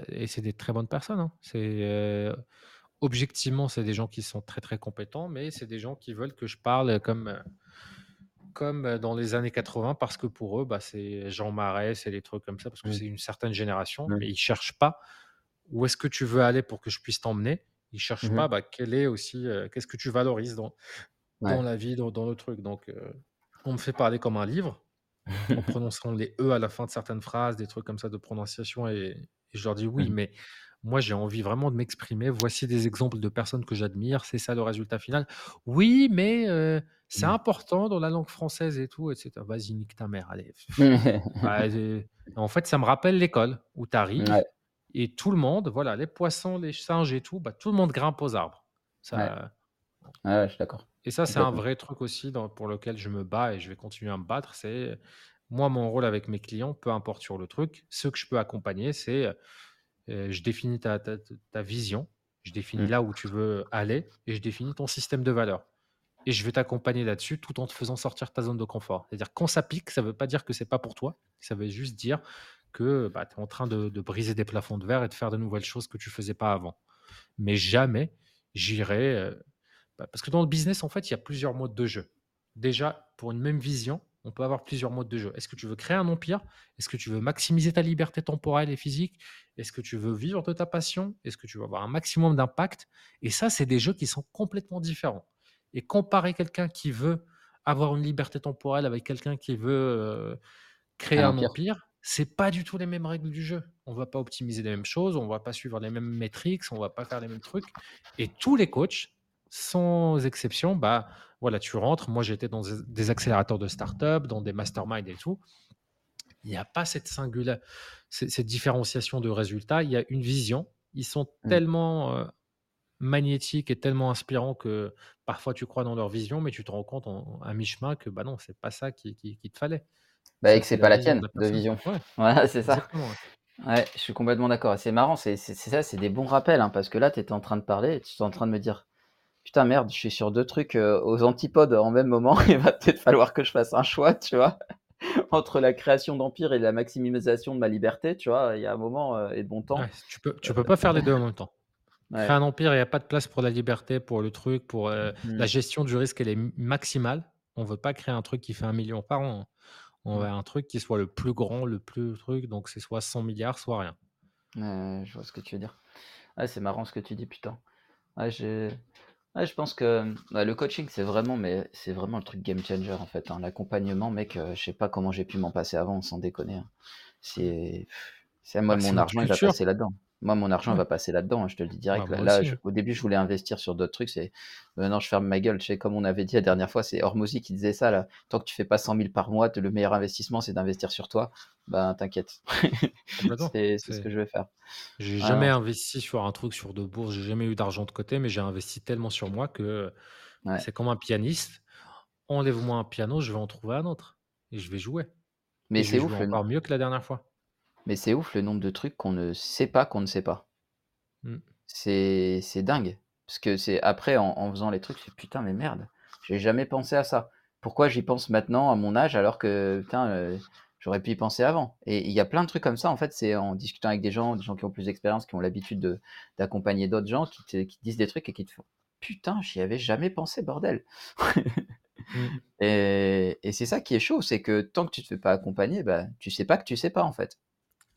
Speaker 2: et c'est des très bonnes personnes. Hein. C'est objectivement, c'est des gens qui sont très très compétents, mais c'est des gens qui veulent que je parle comme comme dans les années 80 parce que pour eux, bah, c'est Jean Marais, c'est des trucs comme ça parce que mmh. c'est une certaine génération, mais ils cherchent pas où est-ce que tu veux aller pour que je puisse t'emmener? Ils cherchent mmh pas bah, quel est aussi qu'est-ce que tu valorises dans dans la vie, dans, dans le truc. Donc, on me fait parler comme un livre en prononçant les e à la fin de certaines phrases, des trucs comme ça de prononciation et, et je leur dis oui, mmh. mais moi j'ai envie vraiment de m'exprimer. Voici des exemples de personnes que j'admire. C'est ça le résultat final. Oui, mais c'est mmh. important dans la langue française et tout, etc. Vas-y, nique ta mère. Allez. En fait, ça me rappelle l'école où tu arrives et tout le monde, voilà, les poissons, les singes et tout, bah, tout le monde grimpe aux arbres.
Speaker 1: Ça, je suis d'accord.
Speaker 2: Et ça, c'est un vrai truc aussi dans, pour lequel je me bats et je vais continuer à me battre. C'est moi, mon rôle avec mes clients, peu importe sur le truc, ce que je peux accompagner, c'est euh, je définis ta, vision, je définis mmh. là où tu veux aller et je définis ton système de valeurs. Et je vais t'accompagner là-dessus tout en te faisant sortir ta zone de confort. C'est-à-dire quand ça pique, ça ne veut pas dire que c'est pas pour toi. Ça veut juste dire que bah, tu es en train de, de briser des plafonds de verre et de faire de nouvelles choses que tu faisais pas avant. Mais jamais j'irai. euh, bah, parce que dans le business, en fait, il y a plusieurs modes de jeu. Déjà, pour une même vision, on peut avoir plusieurs modes de jeu. Est-ce que tu veux créer un empire? Est-ce que tu veux maximiser ta liberté temporelle et physique? Est-ce que tu veux vivre de ta passion? Est-ce que tu veux avoir un maximum d'impact? Et ça, c'est des jeux qui sont complètement différents. Et comparer quelqu'un qui veut avoir une liberté temporelle avec quelqu'un qui veut euh, créer
Speaker 1: Un
Speaker 2: un
Speaker 1: empire.
Speaker 2: empire, c'est pas du tout les mêmes règles du jeu. On va pas optimiser les mêmes choses, on va pas suivre les mêmes métriques, on va pas faire les mêmes trucs. Et tous les coachs, sans exception, bah voilà, tu rentres. Moi, j'étais dans des- accélérateurs de start-up, dans des masterminds et tout. Il n'y a pas cette cette différenciation de résultats. Il y a une vision. Ils sont
Speaker 1: Mm.
Speaker 2: tellement euh, magnétiques et tellement inspirants que parfois tu crois dans leur vision, mais tu te rends compte en- à mi-chemin que bah non, c'est pas ça qui, qui- qui te fallait.
Speaker 1: Bah, et que
Speaker 2: c'est
Speaker 1: pas
Speaker 2: la de
Speaker 1: tienne
Speaker 2: la
Speaker 1: de vision.
Speaker 2: Ouais,
Speaker 1: Voilà, c'est ça.
Speaker 2: ouais.
Speaker 1: Je suis complètement d'accord. C'est marrant, c'est ça, c'est des bons rappels, hein, parce que là, tu étais en train de parler, et tu étais en train de me dire, putain, merde, je suis sur deux trucs euh, aux antipodes en même moment, il va peut-être falloir que je fasse un choix, tu vois, entre la création d'empire et la maximisation de ma liberté, tu vois, il y a un moment euh, et de bon temps.
Speaker 2: Ouais, tu peux, tu peux pas faire les deux en même temps.
Speaker 1: Ouais.
Speaker 2: Créer un empire, il n'y a pas de place pour la liberté, pour le truc, pour euh,
Speaker 1: Mm.
Speaker 2: la gestion du risque, elle est maximale. On veut pas créer un truc qui fait un million par an. On veut un truc qui soit le plus grand, le plus truc, donc c'est soit 100 milliards, soit rien.
Speaker 1: Je vois ce que tu veux dire. Ouais, c'est marrant ce que tu dis, putain. Ouais, j'ai... Ouais, je pense que ouais, le coaching, c'est vraiment, mais c'est vraiment le truc game changer en fait. hein. L'accompagnement, mec, euh, je sais pas comment j'ai pu m'en passer avant, sans déconner. hein. C'est, c'est moi,
Speaker 2: Bah, c'est
Speaker 1: mon argent, va
Speaker 2: culture.
Speaker 1: passer là-dedans. Moi, mon argent,
Speaker 2: Ouais.
Speaker 1: va passer là-dedans, hein, je te le dis direct.
Speaker 2: Bah,
Speaker 1: là, je-
Speaker 2: hein.
Speaker 1: au début, je voulais investir sur d'autres trucs. C'est maintenant, je ferme ma gueule. Tu sais, comme on avait dit la dernière fois, c'est Hormozy qui disait ça là. Tant que tu fais pas 100 000 par mois, le meilleur investissement, c'est d'investir sur toi. Ben, t'inquiète. C'est, ce que je vais faire.
Speaker 2: J'ai
Speaker 1: Ah
Speaker 2: jamais investi sur un truc sur de bourse, j'ai jamais eu d'argent de côté, mais j'ai investi tellement sur moi que
Speaker 1: Ouais.
Speaker 2: c'est comme un pianiste. Enlève-moi un piano, je vais en trouver un autre et je vais jouer.
Speaker 1: Mais c'est ouf,
Speaker 2: encore mieux que la dernière fois.
Speaker 1: Mais c'est ouf le nombre de trucs qu'on ne sait pas qu'on ne sait pas.
Speaker 2: Mm.
Speaker 1: C'est c'est dingue. Parce que c'est après, en, en faisant les trucs, c'est putain, mais merde, j'ai jamais pensé à ça. Pourquoi j'y pense maintenant à mon âge alors que putain, euh, j'aurais pu y penser avant? Et il y a plein de trucs comme ça, en fait, c'est en discutant avec des gens, des gens qui ont plus d'expérience, qui ont l'habitude de d'accompagner d'autres gens, qui te, qui te disent des trucs et qui te font putain, j'y avais jamais pensé, bordel.
Speaker 2: Mm.
Speaker 1: Et, et c'est ça qui est chaud, c'est que tant que tu te fais pas accompagner, bah, tu sais pas que tu sais pas, en fait.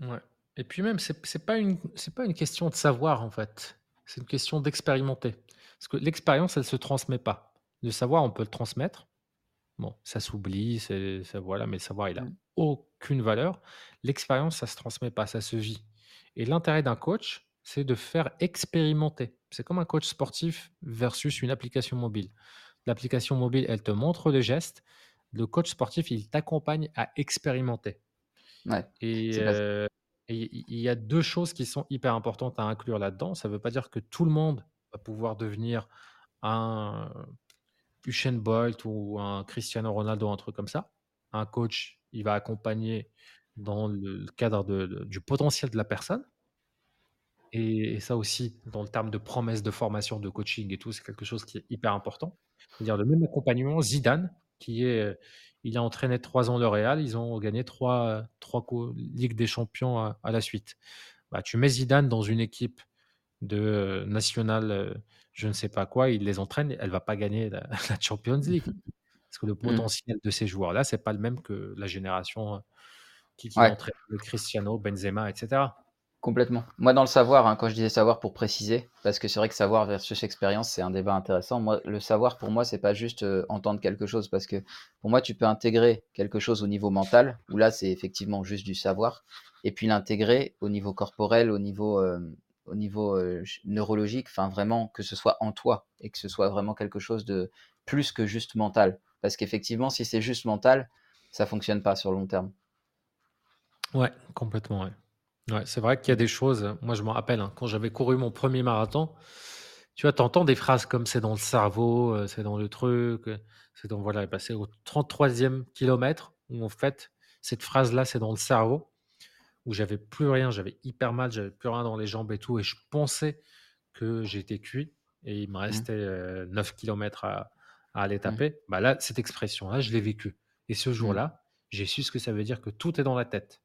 Speaker 2: Ouais. Et puis même, c'est c'est pas une, c'est pas une question de savoir en fait. C'est une question d'expérimenter. Parce que l'expérience, elle se transmet pas. Le savoir, on peut le transmettre. Bon, ça s'oublie, c'est, ça, voilà, mais le savoir, il a
Speaker 1: Mm.
Speaker 2: aucune valeur. L'expérience, ça se transmet pas, ça se vit. Et l'intérêt d'un coach, c'est de faire expérimenter. C'est comme un coach sportif versus une application mobile. L'application mobile, elle te montre les gestes. Le coach sportif, il t'accompagne à expérimenter.
Speaker 1: Ouais,
Speaker 2: Et
Speaker 1: c'est pas...
Speaker 2: euh, et il il y a deux choses qui sont hyper importantes à inclure là-dedans. Ça ne veut pas dire que tout le monde va pouvoir devenir un Usain Bolt ou un Cristiano Ronaldo, un truc comme ça. Un coach, il va accompagner dans le cadre de- de- du potentiel de la personne. Et, et ça aussi, dans le terme de promesse de formation, de coaching et tout, c'est quelque chose qui est hyper important. C'est-à-dire le même accompagnement, Zidane, qui est, il a entraîné trois ans le Real, ils ont gagné trois, trois Ligues des Champions à, à la suite. Bah, tu mets Zidane dans une équipe de euh, nationale, euh, je ne sais pas quoi, il les entraîne, elle va pas gagner la, la Champions League. Parce que le
Speaker 1: Mm.
Speaker 2: potentiel de ces joueurs-là, c'est pas le même que la génération euh, qui, qui
Speaker 1: Ouais.
Speaker 2: entraîne le Cristiano, Benzema, etc.
Speaker 1: Complètement. Moi, dans le savoir, hein, quand je disais savoir pour préciser, parce que c'est vrai que savoir versus expérience, c'est un débat intéressant. Le savoir, pour moi, c'est pas juste euh, entendre quelque chose, parce que pour moi, tu peux intégrer quelque chose au niveau mental, où là, c'est effectivement juste du savoir, et puis l'intégrer au niveau corporel, au niveau, euh, au niveau euh, neurologique, enfin vraiment que ce soit en toi, et que ce soit vraiment quelque chose de plus que juste mental. Parce qu'effectivement, si c'est juste mental, ça fonctionne pas sur long terme.
Speaker 2: Ouais, complètement, ouais. Ouais, c'est vrai qu'il y a des choses, moi je me rappelle, hein, quand j'avais couru mon premier marathon, tu vois, t'entends des phrases comme c'est dans le cerveau, euh, c'est dans le truc, euh, c'est dans, voilà, passer au 33e kilomètre, où en fait, cette phrase-là, c'est dans le cerveau, où j'avais plus rien, j'avais hyper mal, j'avais plus rien dans les jambes et tout, et je pensais que j'étais cuit, et il me restait euh, 9 kilomètres à, à aller taper. Bah là, cette expression-là, je l'ai vécue. Et ce jour-là, j'ai su ce que ça veut dire que tout est dans la tête.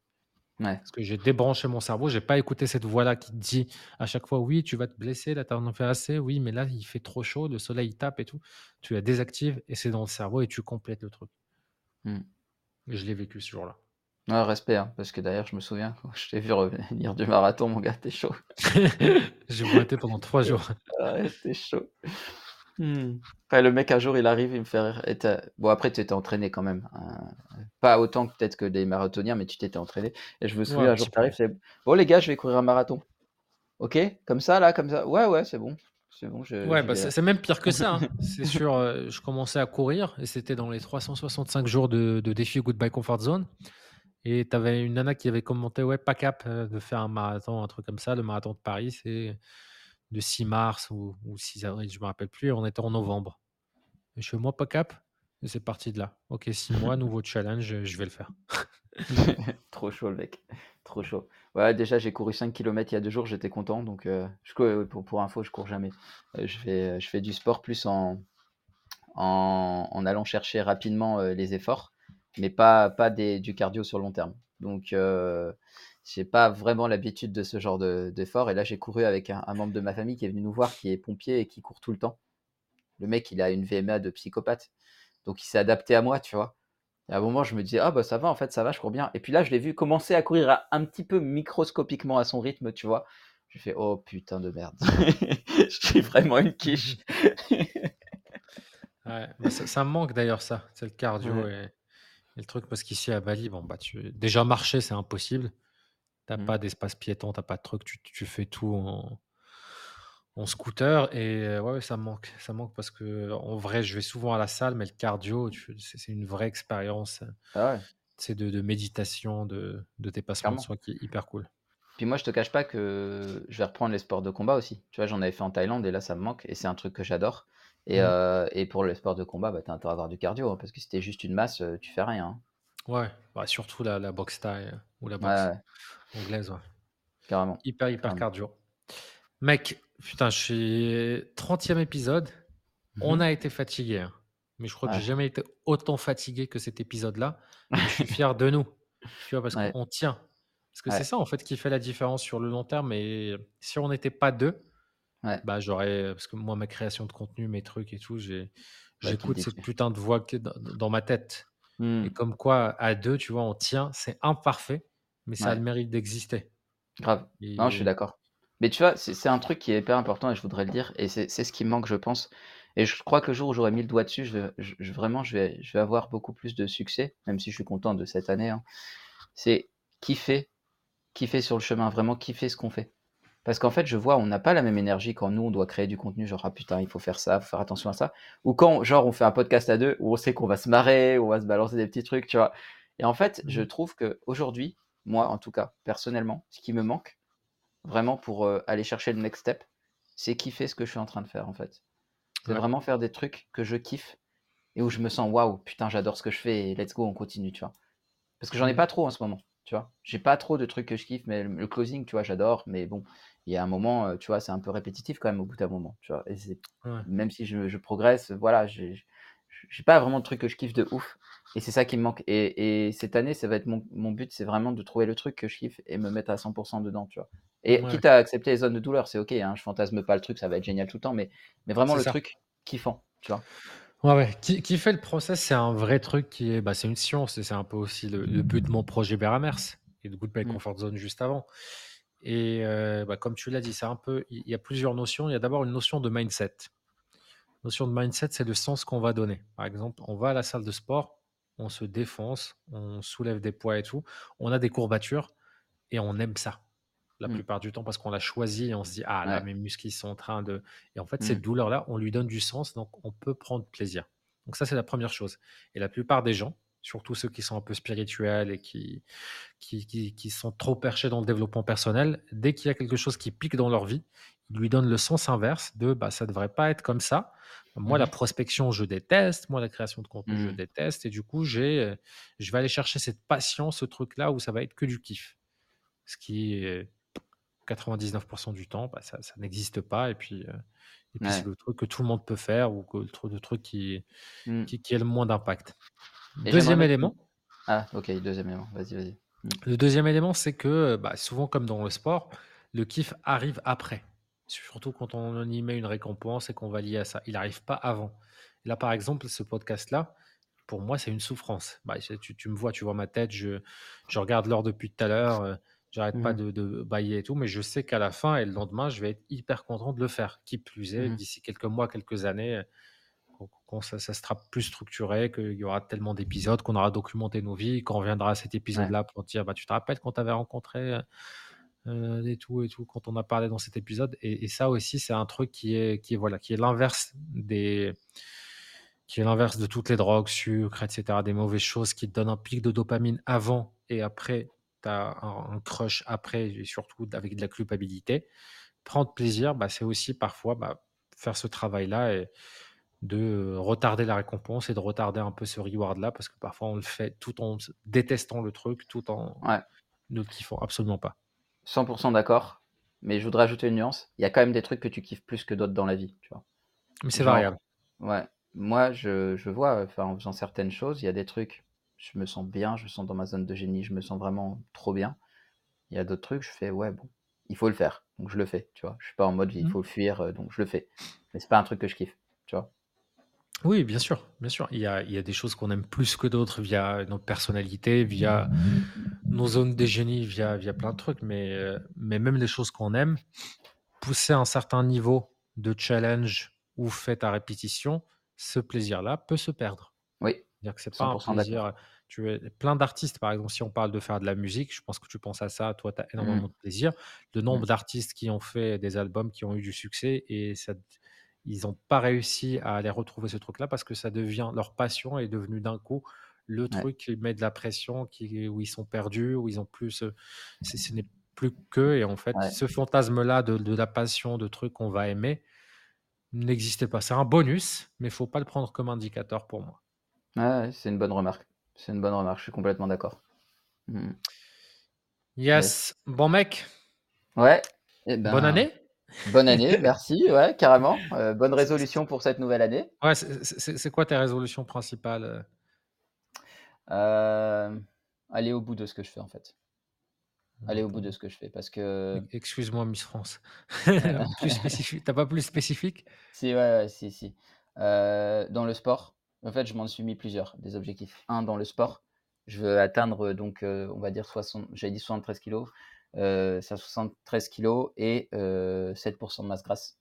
Speaker 1: Ouais.
Speaker 2: Parce que j'ai débranché mon cerveau, j'ai pas écouté cette voix-là qui te dit à chaque fois: «Oui, tu vas te blesser, là, tu en as fait assez. Oui, mais là, il fait trop chaud, le soleil, il tape et tout». Tu la désactives et c'est dans le cerveau et tu complètes le truc. Et je l'ai vécu ce jour-là.
Speaker 1: Ouais, respect, hein, parce que d'ailleurs, je me souviens quand je t'ai vu revenir du marathon, mon gars, tu chaud.
Speaker 2: J'ai boité pendant 3 jours.
Speaker 1: Ouais, tu chaud. Mmh. Après, le mec, un jour, il arrive, il me fait rire. Et bon, après, tu étais entraîné quand même. hein. Pas autant peut-être que des marathoniens, mais tu t'étais entraîné. Et je me
Speaker 2: Ouais,
Speaker 1: souviens,
Speaker 2: un
Speaker 1: un jour,
Speaker 2: petit
Speaker 1: tu arrives, c'est bon, les gars, je vais courir un marathon. Ok, comme ça, là, comme ça. Ouais, ouais, c'est bon. C'est bon, je,
Speaker 2: Ouais, bah,
Speaker 1: vais.
Speaker 2: c'est même pire que ça, hein. C'est sûr, heu, je commençais à courir et c'était dans les 365 jours de de défi Goodbye Comfort Zone et tu avais une nana qui avait commenté: «Ouais, pas cap, heu, de faire un marathon», un truc comme ça. Le marathon de Paris, c'est le 6 mars ou ou 6 avril, je me rappelle plus on était en novembre. Et je fais: «Moi, pas cap» c'est parti de là. OK, 6 mois, nouveau challenge, je vais le faire.
Speaker 1: Trop chaud, le mec. Trop chaud. Ouais, déjà, j'ai couru 5 kilomètres il y a 2 jours, j'étais content. Donc, euh, je euh, pour, pour info, je cours jamais. Euh, je fais, je fais du sport plus en, en, en allant chercher rapidement euh, les efforts, mais pas, pas des, du cardio sur le long terme. Donc, euh, j'ai pas vraiment l'habitude de ce genre de- d'effort. Et là, j'ai couru avec un, un membre de ma famille qui est venu nous voir, qui est pompier et qui court tout le temps. Le mec, il a une VMA de psychopathe. Donc, il s'est adapté à moi, tu vois. Et à un moment, je me disais, ah bah ça va, en fait, ça va, je cours bien. Et puis là, je l'ai vu commencer à courir à- un petit peu microscopiquement à son rythme, tu vois. J'ai fait, oh putain de merde. Je suis vraiment une quiche.
Speaker 2: Ouais, bah, ça ça me manque d'ailleurs ça, c'est le cardio
Speaker 1: Ouais.
Speaker 2: et et le truc parce qu'ici à Bali, bon, bah, tu déjà marcher, c'est impossible. Tu as
Speaker 1: Mm.
Speaker 2: pas d'espace piéton, tu as pas de truc, tu tu fais tout en en scooter et heu, ouais, ça me manque. Ça me manque parce qu'en vrai, je vais souvent à la salle, mais le cardio, tu c'est c'est une vraie expérience, heu,
Speaker 1: Ah ouais,
Speaker 2: tu de de méditation, de de dépassement de soi qui est hyper cool.
Speaker 1: Puis moi, je te cache pas que je vais reprendre les sports de combat aussi. Tu vois, j'en avais fait en Thaïlande et là, ça me manque et c'est un truc que j'adore. Et,
Speaker 2: Mmh.
Speaker 1: euh, et pour les sports de combat, bah, t'as intérêt à avoir du cardio hein, parce que si t'es juste une masse, euh, tu fais rien. hein.
Speaker 2: Ouais, bah, surtout la la boxe thaï, heu, ou la
Speaker 1: Ouais,
Speaker 2: boxe
Speaker 1: ouais,
Speaker 2: anglaise, ouais.
Speaker 1: carrément.
Speaker 2: Hyper, hyper
Speaker 1: carrément.
Speaker 2: cardio. Mec, putain, je suis 30e épisode. On
Speaker 1: Mhm.
Speaker 2: a été fatigué, hein. Mais je crois que j'ai
Speaker 1: Ouais,
Speaker 2: jamais été autant fatigué que cet épisode-là. Je suis fier de nous. Tu vois, parce
Speaker 1: ouais,
Speaker 2: qu'on tient. Parce que c'est
Speaker 1: ouais,
Speaker 2: ça, en fait, qui fait la différence sur le long terme. Et si on n'était pas deux,
Speaker 1: ouais.
Speaker 2: bah, j'aurais. Parce que moi, ma création de contenu, mes trucs et tout,
Speaker 1: Bah,
Speaker 2: j'écoute cette putain de voix dans, dans ma tête.
Speaker 1: Hmm,
Speaker 2: Et comme quoi, à deux, tu vois, on tient. C'est imparfait, mais ça a le mérite d'exister.
Speaker 1: Grave. Non, je suis d'accord. Mais tu vois, c'est un truc qui est hyper important et je voudrais le dire. Et c'est ce qui me manque, je pense. Et je crois que le jour où j'aurai mis le doigt dessus, je, je- je- vraiment, je vais, je vais avoir beaucoup plus de succès, même si je suis content de cette année. hein. C'est kiffer, kiffer sur le chemin, vraiment kiffer ce qu'on fait. Parce qu'en fait, je vois, on n'a pas la même énergie quand nous, on doit créer du contenu, genre, ah putain, il faut faire ça, faut faire attention à ça. Ou quand, genre, on fait un podcast à deux, où on sait qu'on va se marrer, on va se balancer des petits trucs, tu vois. Et en fait, je
Speaker 2: Mhm.
Speaker 1: trouve que aujourd'hui, moi, en tout cas, personnellement, ce qui me manque, vraiment pour euh, aller chercher le next step, c'est kiffer ce que je suis en train de faire en fait. C'est
Speaker 2: Ouais.
Speaker 1: vraiment faire des trucs que je kiffe et où je me sens waouh, putain, j'adore ce que je fais et let's go, on continue, tu vois. Parce que j'en ai
Speaker 2: Mhm.
Speaker 1: pas trop en ce moment, tu vois. J'ai pas trop de trucs que je kiffe, mais le, closing, tu vois, j'adore, mais bon, il y a un moment, euh, tu vois, c'est un peu répétitif quand même au bout d'un moment, tu vois. Et
Speaker 2: Ouais.
Speaker 1: même si je, je progresse, voilà, j'ai j'ai pas vraiment de trucs que je kiffe de ouf. Et c'est ça qui me manque. Et, et cette année, ça va être mon, mon but, c'est vraiment de trouver le truc que je kiffe et me mettre à 100% dedans, tu vois. Et
Speaker 2: Ouais,
Speaker 1: quitte à accepter les zones de douleur, c'est ok, hein, je fantasme pas le truc, ça va être génial tout le temps, mais, mais vraiment le
Speaker 2: ça.
Speaker 1: truc kiffant, tu vois.
Speaker 2: Ouais, ouais. Qui, qui fait le process, c'est un vrai truc qui est, bah, c'est une science et c'est un peu aussi le, le but de mon projet Beramers et de Goodbye
Speaker 1: Mm.
Speaker 2: Comfort Zone juste avant. Et euh, bah, comme tu l'as dit, c'est un peu, il y a plusieurs notions. Il y a d'abord une notion de mindset. Notion de mindset, c'est le sens qu'on va donner. Par exemple, on va à la salle de sport, on se défonce, on soulève des poids et tout, on a des courbatures et on aime ça la
Speaker 1: Mm.
Speaker 2: plupart du temps parce qu'on l'a choisi et on se dit ah là
Speaker 1: Ouais.
Speaker 2: mes muscles ils sont en train de et en fait cette douleur là on lui donne du sens donc on peut prendre plaisir donc ça c'est la première chose et la plupart des gens surtout ceux qui sont un peu spirituels et qui qui, qui, qui sont trop perchés dans le développement personnel dès qu'il y a quelque chose qui pique dans leur vie lui donnent le sens inverse de bah ça devrait pas être comme ça moi la
Speaker 1: Mhm.
Speaker 2: prospection je déteste moi la création de contenu je
Speaker 1: Mm.
Speaker 2: déteste et du coup j'ai euh, je vais aller chercher cette passion ce truc là où ça va être que du kiff ce qui est 99% du temps, bah, ça, ça n'existe pas. Et puis, euh, et puis c'est le truc que tout le monde peut faire ou que le truc, truc qui, qui, qui a le moins d'impact. Deuxième élément,
Speaker 1: Ah, ok, deuxième élément, vas-y, vas-y. Mmh.
Speaker 2: Le deuxième élément, c'est que, bah, souvent comme dans le sport, le kiff arrive après. Surtout quand on y met une récompense et qu'on va lier à ça. Il arrive pas avant. Là, par exemple, ce podcast-là, pour moi, c'est une souffrance. Bah, tu tu me vois, tu vois ma tête, je je regarde l'heure depuis tout à l'heure, heu, j'arrête pas
Speaker 1: Mmh
Speaker 2: de de bâiller et tout, mais je sais qu'à la fin et le lendemain, je vais être hyper content de le faire. Qui plus est,
Speaker 1: Mmh
Speaker 2: d'ici quelques mois, quelques années, quand ça ça sera plus structuré, qu'il y aura tellement d'épisodes, qu'on aura documenté nos vies, qu'on reviendra à cet
Speaker 1: Ouais.
Speaker 2: épisode-là pour dire: «Bah, tu te rappelles quand tu avais rencontré, heu, et tout et tout, quand on a parlé dans cet épisode?» et et ça aussi, c'est un truc qui est qui est voilà, qui est l'inverse des qui est l'inverse de toutes les drogues, sucre, et cetera, des mauvaises choses qui te donnent un pic de dopamine avant et après, tu as un un crush après et surtout avec de la culpabilité. Prendre plaisir, bah, c'est aussi parfois, bah, faire ce travail-là et de, heu, retarder la récompense et de retarder un peu ce reward-là parce que parfois on le fait tout en détestant le truc, tout en
Speaker 1: Ouais.
Speaker 2: ne le kiffant absolument pas.
Speaker 1: 100% d'accord, mais je voudrais ajouter une nuance. Il y a quand même des trucs que tu kiffes plus que d'autres dans la vie, tu vois?
Speaker 2: Mais c'est variable.
Speaker 1: ouais, moi je je vois, enfin, en faisant certaines choses, il y a des trucs, je me sens bien, je me sens dans ma zone de génie, je me sens vraiment trop bien. Il y a d'autres trucs, je fais: «Ouais, bon, il faut le faire», donc je le fais, tu vois? Je suis pas en mode: «Il
Speaker 2: Mmh.
Speaker 1: faut fuir», heu, donc je le fais. Mais c'est pas un truc que je kiffe?
Speaker 2: Oui, bien sûr, bien sûr. Il y a il y a des choses qu'on aime plus que d'autres via notre personnalité, via nos zones de génie, via via plein de trucs, mais heu, mais même les choses qu'on aime, pousser un certain niveau de challenge ou fait à répétition, ce plaisir-là peut se perdre.
Speaker 1: Oui,
Speaker 2: C'est-à-dire que c'est pas un
Speaker 1: 100 d'accord.
Speaker 2: plaisir, tu es plein d'artistes, par exemple, si on parle de faire de la musique, je pense que tu penses à ça, toi, tu as
Speaker 1: Mmh
Speaker 2: énormément de plaisir. Le
Speaker 1: Mmh.
Speaker 2: nombre d'artistes qui ont fait des albums, qui ont eu du succès et ça ils ont pas réussi à aller retrouver ce truc-là parce que ça devient leur passion est devenue d'un coup le
Speaker 1: Ouais,
Speaker 2: truc qui met de la pression, qui où ils sont perdus, où ils ont plus, c'est ce n'est plus qu'eux et en fait,
Speaker 1: ouais,
Speaker 2: ce fantasme-là de de la passion, de trucs qu'on va aimer, n'existait pas. C'est un bonus, mais il faut pas le prendre comme indicateur pour moi.
Speaker 1: ouais, c'est une bonne remarque. C'est une bonne remarque, je suis complètement d'accord. Mmh Yes.
Speaker 2: Yes, bon mec,
Speaker 1: Ouais,
Speaker 2: bonne
Speaker 1: ben,
Speaker 2: année.
Speaker 1: Bonne année, merci, ouais, carrément, heu, bonne résolution pour cette nouvelle année.
Speaker 2: ouais, c'est quoi tes résolutions principales, heu?
Speaker 1: Hem, aller au bout de ce que je fais, en fait. Aller au bout de ce que je fais parce que,
Speaker 2: excuse-moi Miss France. Plus spécifique tu pas plus spécifique?
Speaker 1: si, ouais, ouais, si, si. Heu, dans le sport, en fait, je m'en suis mis plusieurs, des objectifs. Un, dans le sport, je veux atteindre, donc, on va dire soixante j'avais dit 73 kilogrammes, heu, c'est à 73 kilogrammes et heu, 7% de masse grasse.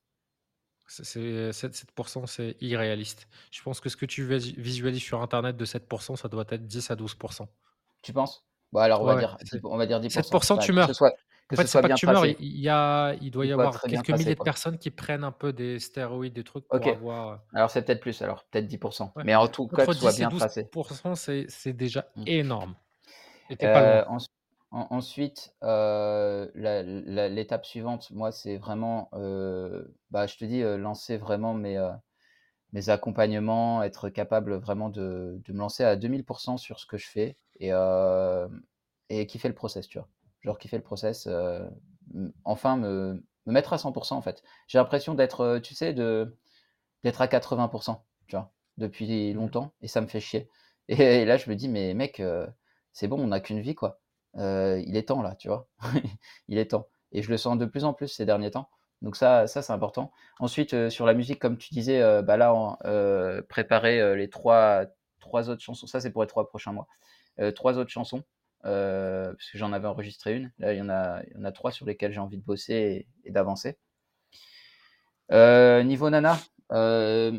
Speaker 2: C'est c'est 7 7 c'est irréaliste. Je pense que ce que tu visualises sur internet de 7% ça doit être 10 à 12%
Speaker 1: Tu penses? Bah, alors on va dire 10 on va dire 10
Speaker 2: 7
Speaker 1: Bah,
Speaker 2: tu
Speaker 1: que ce
Speaker 2: meurs. En fait,
Speaker 1: ce
Speaker 2: c'est
Speaker 1: soit
Speaker 2: pas que
Speaker 1: bien
Speaker 2: tu meurs, il y a il doit
Speaker 1: Il
Speaker 2: y avoir quelques
Speaker 1: tracé,
Speaker 2: milliers de personnes qui prennent un peu des stéroïdes, des trucs pour avoir, heu
Speaker 1: alors c'est peut-être plus alors, peut-être 10
Speaker 2: ouais,
Speaker 1: mais en tout cas
Speaker 2: entre
Speaker 1: que ce soit
Speaker 2: 10
Speaker 1: bien
Speaker 2: 12
Speaker 1: tracé.
Speaker 2: c'est c'est déjà
Speaker 1: Mmh.
Speaker 2: énorme et pas loin.
Speaker 1: En ensuite, la l'étape suivante, moi, c'est vraiment, heu, bah, je te dis, heu, lancer vraiment mes, mes accompagnements, être capable vraiment de de me lancer à 2000% sur ce que je fais et hem et kiffer le process, tu vois? Genre kiffer le process, enfin me me mettre à 100 en fait. J'ai l'impression d'être, tu sais, de d'être à 80% tu vois? Depuis
Speaker 2: Mmh
Speaker 1: longtemps et ça me fait chier et là, je me dis: «Mais mec, c'est bon, on n'a qu'une vie, quoi. Heu, il est temps là», tu vois? Il est temps et je le sens de plus en plus ces derniers temps. Donc ça ça, c'est important. Ensuite, heu, sur la musique, comme tu disais, heu, bah, là, préparer, les trois trois autres chansons. Ça, c'est pour les 3 prochains mois. 3 autres chansons, parce que j'en avais enregistré une. Là, il y en a il y en a 3 sur lesquelles j'ai envie de bosser et et d'avancer. Niveau nana,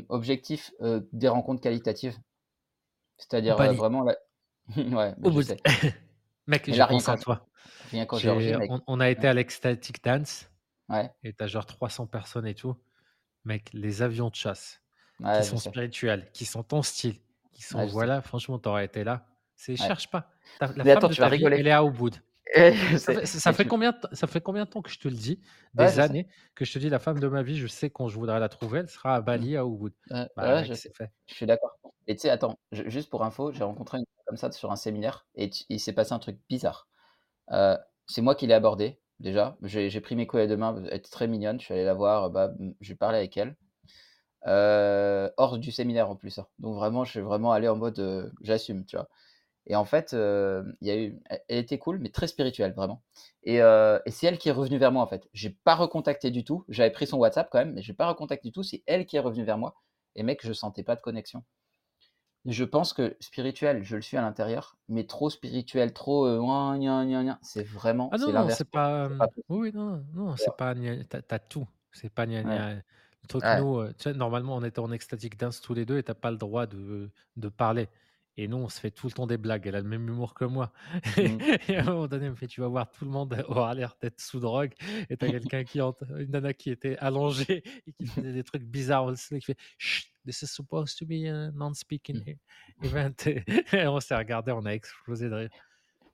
Speaker 1: objectif, des rencontres qualitatives. C'est-à-dire, vraiment là ouais,
Speaker 2: au
Speaker 1: je
Speaker 2: mec, pensé
Speaker 1: qu'en
Speaker 2: à toi.
Speaker 1: rien
Speaker 2: on on a été à l'Ecstatic Dance
Speaker 1: ouais,
Speaker 2: et tu as genre 300 personnes et tout. Mec, les avions de chasse qui
Speaker 1: ouais, je
Speaker 2: sont
Speaker 1: sais.
Speaker 2: spirituels, qui sont ton style, qui sont
Speaker 1: Ouais, je sais.
Speaker 2: voilà, franchement, tu aurais été là. C'est cherche pas. La
Speaker 1: Mais
Speaker 2: femme
Speaker 1: attends,
Speaker 2: de
Speaker 1: tu vas
Speaker 2: ta vie,
Speaker 1: rigoler.
Speaker 2: elle est à Ubud. Ça fait ça combien ça fait combien de temps que je te le dis? Des années que je te dis: «La femme de ma vie, je sais quand je voudrais la trouver, elle sera à
Speaker 1: Mmh.
Speaker 2: Bali, à Ubud». Bah,
Speaker 1: ouais, je
Speaker 2: fait.
Speaker 1: Suis d'accord. Et tu sais, attends, ju juste pour info, j'ai rencontré une fille comme ça sur un séminaire et tu il s'est passé un truc bizarre. Heu, c'est moi qui l'ai abordée, déjà. J'ai pris mes couilles à 2 mains, elle était très mignonne, je suis allé la voir, bah, j'ai parlé avec elle. Heu, hors du séminaire en plus, hein. Donc vraiment, je suis vraiment allé en mode, heu, j'assume, tu vois? Et en fait, heu, il y a eu elle était cool, mais très spirituelle, vraiment. Et heu et c'est elle qui est revenue vers moi, en fait. J'ai pas recontacté du tout. J'avais pris son WhatsApp quand même, mais j'ai pas recontacté du tout. C'est elle qui est revenue vers moi et mec, je sentais pas de connexion. Je pense que spirituel, je le suis à l'intérieur, mais trop spirituel, trop, gna, c'est vraiment
Speaker 2: Ah non, c'est pas, oui, non, non, c'est pas gna tu as tout. C'est pas gna
Speaker 1: Ouais,
Speaker 2: gna. Le truc,
Speaker 1: ouais.
Speaker 2: nous, heu, tu sais, normalement, on était en extatic dance tous les 2 et tu as pas le droit de de parler et nous, on se fait tout le temps des blagues. Elle a le même humour que moi
Speaker 1: Mmh.
Speaker 2: et à un moment donné, elle me fait: «Tu vas voir, tout le monde aura l'air d'être sous drogue» et tu as quelqu'un qui une nana qui était allongée et qui faisait des trucs bizarres aussi, qui fait: «Chut, this is supposed to be a non-speaking
Speaker 1: Mmh.
Speaker 2: event» et on s'est regardé, on a explosé de rire.